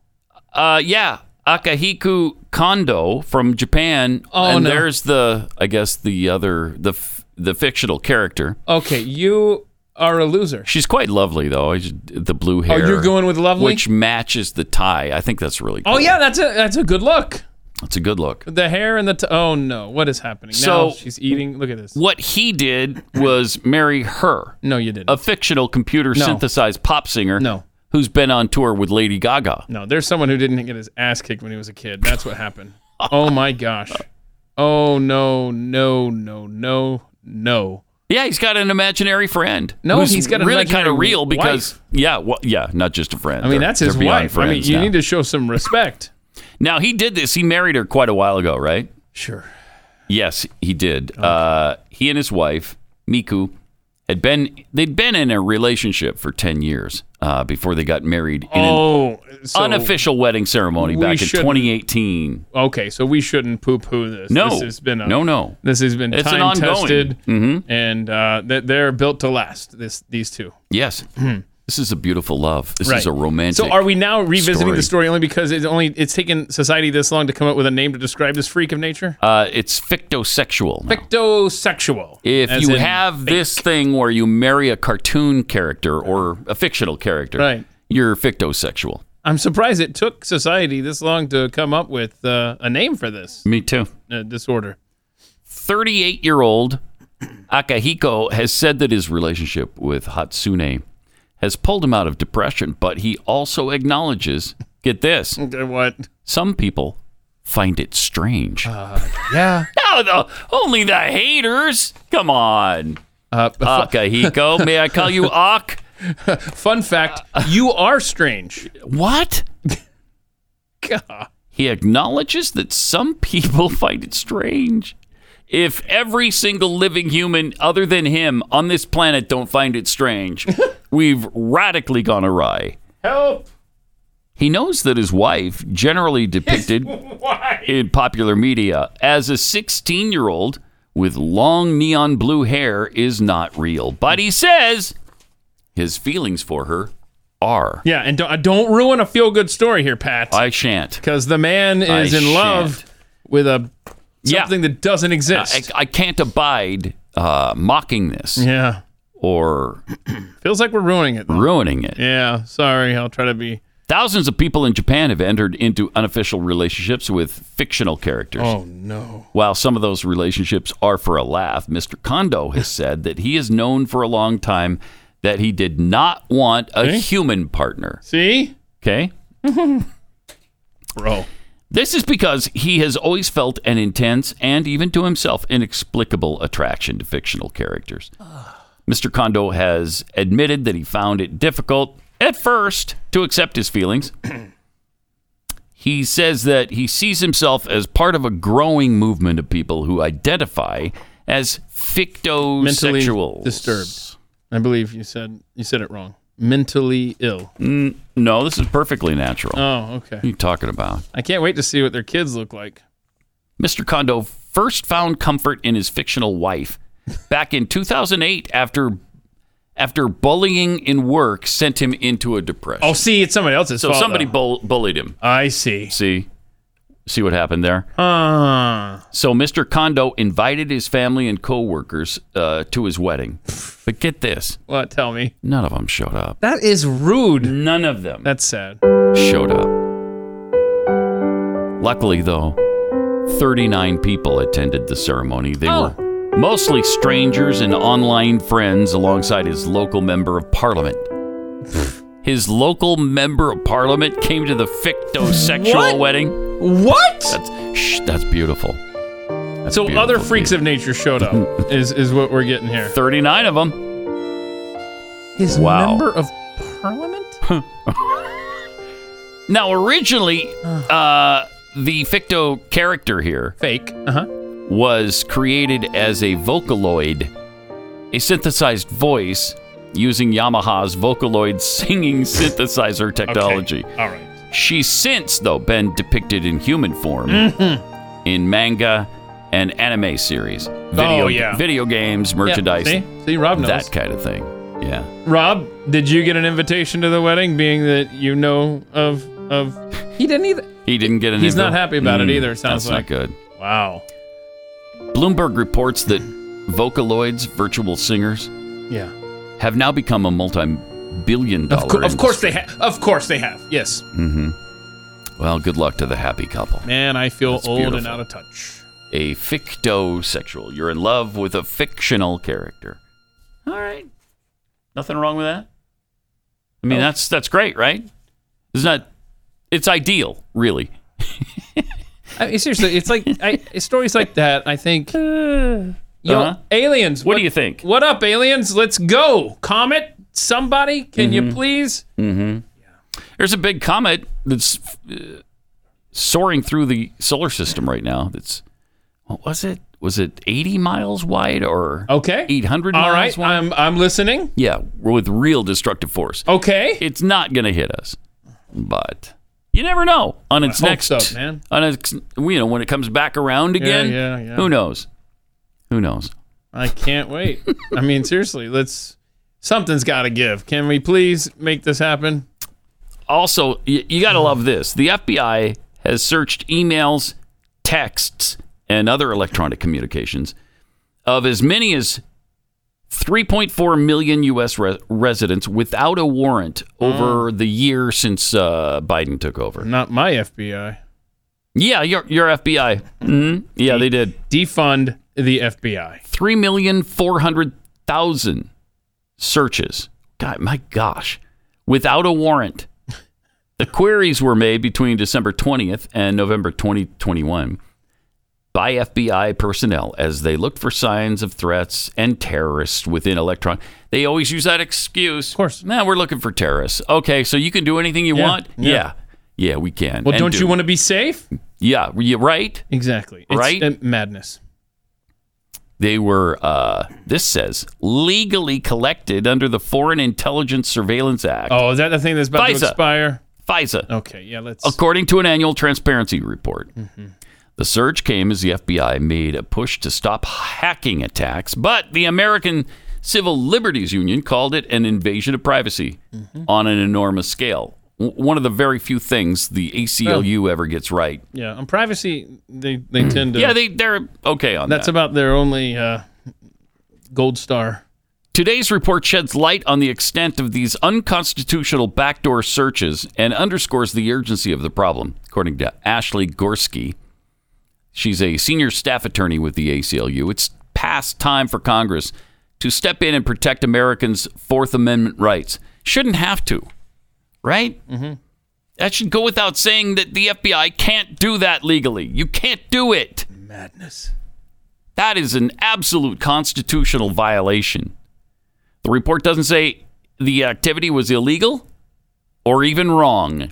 Uh, yeah, Akihiko Kondo from Japan. Oh, and no. there's the, I guess the other the the fictional character. Okay, you are a loser. She's quite lovely though. The blue hair. Oh, you're going with lovely? which matches the tie. I think that's really. Oh, cool. Oh yeah, that's a that's a good look. It's a good look. The hair and the t- oh no, what is happening? So- now she's eating. Look at this. What he did was marry her. No, you didn't. A fictional computer No. synthesized pop singer. No. Who's been on tour with Lady Gaga. No, there's someone who didn't get his ass kicked when he was a kid. That's what happened. oh my gosh. Oh no, no, no, no, no. Yeah, he's got an imaginary friend. No, he's got really kind of real because wife. yeah, well, yeah, not just a friend. I mean, They're- that's his wife. I mean, you now. need to show some respect. Now he did this. He married her quite a while ago, right? Sure. Yes, he did. Uh, he and his wife Miku had been they'd been in a relationship for ten years uh, before they got married in Oh, an so unofficial wedding ceremony back in 2018. Okay, so we shouldn't poo-poo this. No. this has been a, No, no. This has been It's time tested, Mhm. and uh, that they're built to last. This these two. Yes, this is a beautiful love. This is a romantic. So are we now revisiting story. the story only because it's only it's taken society this long to come up with a name to describe this freak of nature? Uh, it's fictosexual. now. Fictosexual. If you have this thing where you marry a cartoon character or a fictional character, Right. you're fictosexual. I'm surprised it took society this long to come up with uh, a name for this Me too. uh, disorder. 38 year old Akihiko has said that his relationship with Hatsune has pulled him out of depression, but he also acknowledges get this. What? Some people find it strange. Yeah. no, the, only the haters. Come on. Uh, Akihiko, may I call you Ak? Fun fact: you are strange. What? God. He acknowledges that some people find it strange. If every single living human other than him on this planet don't find it strange, we've radically gone awry. Help! He knows that his wife, generally depicted in popular media as a 16 year old with long neon blue hair, is not real. But he says his feelings for her are. Yeah, and don't, don't ruin a feel-good story here, Pat. I shan't. Because the man I is in love with a Yeah. something that doesn't exist. I, I can't abide uh, mocking this yeah, or feels like we're ruining it. though. ruining it. Yeah, sorry. I'll try to be. Thousands of people in Japan have entered into unofficial relationships with fictional characters. Oh no. While some of those relationships are for a laugh, Mr. Kondo has said that he has known for a long time that he did not want a human partner. See, Okay? bro. This is because he has always felt an intense and even to himself inexplicable attraction to fictional characters. Mr. Kondo has admitted that he found it difficult at first to accept his feelings. he says that he sees himself as part of a growing movement of people who identify as Mentally disturbed. I believe you said you said it wrong. Mentally ill. Mm, no, this is perfectly natural. Oh, okay. What are you talking about? I can't wait to see what their kids look like. Mr. Kondo first found comfort in his fictional wife back in 2008 after after bullying in work sent him into a depression. Oh, see, it's somebody else's so fault. somebody bull- bullied him. I see. See? See what happened there? Uh, So Mr. Kondo invited his family and coworkers uh, to his wedding. But get this, what? Tell me. none of them showed up. That is rude. None of them That's sad. showed up. Luckily, though, 39 people attended the ceremony. They Oh. were mostly strangers and online friends alongside his local member of parliament. his local member of parliament came to the ficto sexual wedding. What? That's shh, that's beautiful. That's so beautiful, other freaks dude. of nature showed up. is is what we're getting here. 39 of them. His Wow. member of parliament. Now, originally, uh, the ficto character here Fake. Uh huh. was created as a Vocaloid, a synthesized voice using Yamaha's Vocaloid singing synthesizer technology. okay. All right. She's since, though, been depicted in human form Mm-hmm. in manga and anime series, video, Oh, yeah. video games, merchandise, see? See, Rob knows. that kind of thing. Yeah. Rob, did you get an invitation to the wedding? Being that you know of of, he didn't either. He didn't get an He's not happy about it Mm, either, it sounds that's like. not good. Wow. Bloomberg reports that Vocaloids, virtual singers, Yeah. have now become a multi-billion dollar. Of, of course they have. Of course they have. Yes. hmm Well, good luck to the happy couple. Man, I feel That's old and out of touch. A fictosexual. You're in love with a fictional character. All right. Nothing wrong with that. I mean, No. that's that's great, right? It's not. It's ideal, really. I mean, seriously, it's like I, stories like that. I think. Yo, Uh-huh. aliens. What do you think? What up, aliens? Let's go. Comet. Somebody, can you please? Mm-hmm. There's a big comet that's uh, soaring through the solar system right now. That's what was it? was it 80 miles wide or Okay. 800 All miles right, wide? I'm I'm listening. Yeah, with real destructive force. Okay. It's not going to hit us, but you never know on its I next. so, man. On its, you know, when it comes back around again. yeah, yeah. Who knows? Who knows? I can't wait. I mean, seriously, let's. Something's got to give. Can we please make this happen? Also, you, you got to love this. The FBI has searched emails, texts, and other electronic communications of as many as 3.4 million U.S. Re- residents without a warrant over the year since uh, Biden took over. Not my FBI. Yeah, your your FBI. hmm Yeah, they did. Defund the FBI. Three million four hundred thousand searches. God, my gosh, without a warrant. The queries were made between December 20th and November 2021 by FBI personnel as they looked for signs of threats and terrorists within electron. They always use that excuse. Of course. Now we're looking for terrorists. Okay, so you can do anything you Yeah, want? yeah. Yeah. Yeah, we can. Well, And don't do. you want to be safe? Yeah, you right? Exactly. It's Right? madness. They were, uh, this says, legally collected under the Foreign Intelligence Surveillance Act. Oh, is that the thing that's about to FISA. expire? FISA. Okay, yeah, let's. According to an annual transparency report. Mm-hmm. The surge came as the FBI made a push to stop hacking attacks, but the American Civil Liberties Union called it an invasion of privacy Mm-hmm. on an enormous scale. One of the very few things the ACLU ever gets right. Yeah, on privacy, they they tend to. Yeah, they, they're okay on That's that. That's about their only uh, gold star. Today's report sheds light on the extent of these unconstitutional backdoor searches and underscores the urgency of the problem, according to Ashley Gorski. She's a senior staff attorney with the ACLU. It's past time for Congress to step in and protect Americans' Fourth Amendment rights. Shouldn't have to, right? Mm-hmm. That should go without saying that the FBI can't do that legally. You can't do it. Madness. That is an absolute constitutional violation. The report doesn't say the activity was illegal or even wrong,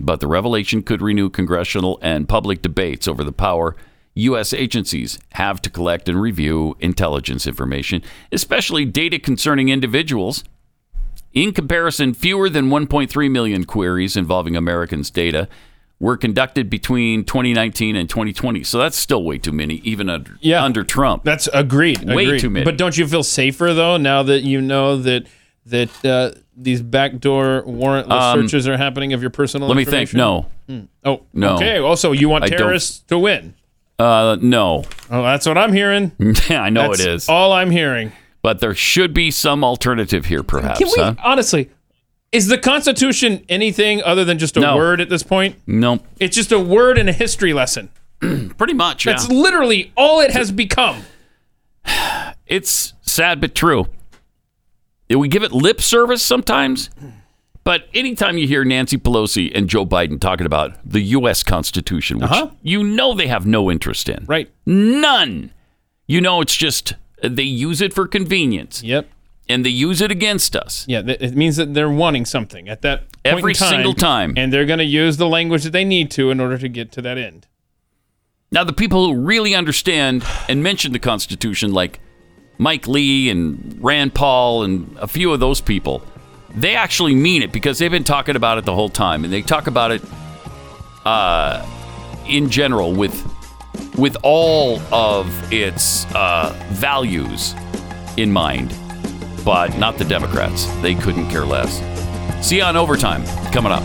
but the revelation could renew congressional and public debates over the power U.S. agencies have to collect and review intelligence information, especially data concerning individuals. In comparison, fewer than 1.3 million queries involving Americans' data were conducted between 2019 and 2020. So that's still way too many, even under, yeah, under Trump. That's agreed. Way agreed. too many. But don't you feel safer though now that you know that that uh, these backdoor warrantless Um, searches are happening of your personal let me think. No. Hmm. Oh, No. Okay. Also, you want I don't- terrorists to win? Uh, no. Oh, that's what I'm hearing. Yeah, I know That's it is. All I'm hearing. But there should be some alternative here, perhaps. Can we huh? honestly? Is the Constitution anything other than just a No. word at this point? No. It's just a word and a history lesson. Pretty much. Yeah. That's literally all it has become. It's sad but true. We give it lip service sometimes, but anytime you hear Nancy Pelosi and Joe Biden talking about the U.S. Constitution, which Uh-huh. you know they have no interest in, right? None. You know, it's just they use it for convenience. Yep. And they use it against us. Yeah, it means that they're wanting something at that point Every in time, single time. and they're going to use the language that they need to in order to get to that end. Now, the people who really understand and mention the Constitution, like Mike Lee and Rand Paul and a few of those people, they actually mean it because they've been talking about it the whole time, and they talk about it uh, in general with with all of its uh, values in mind, but not the Democrats. They couldn't care less. See you on overtime coming up.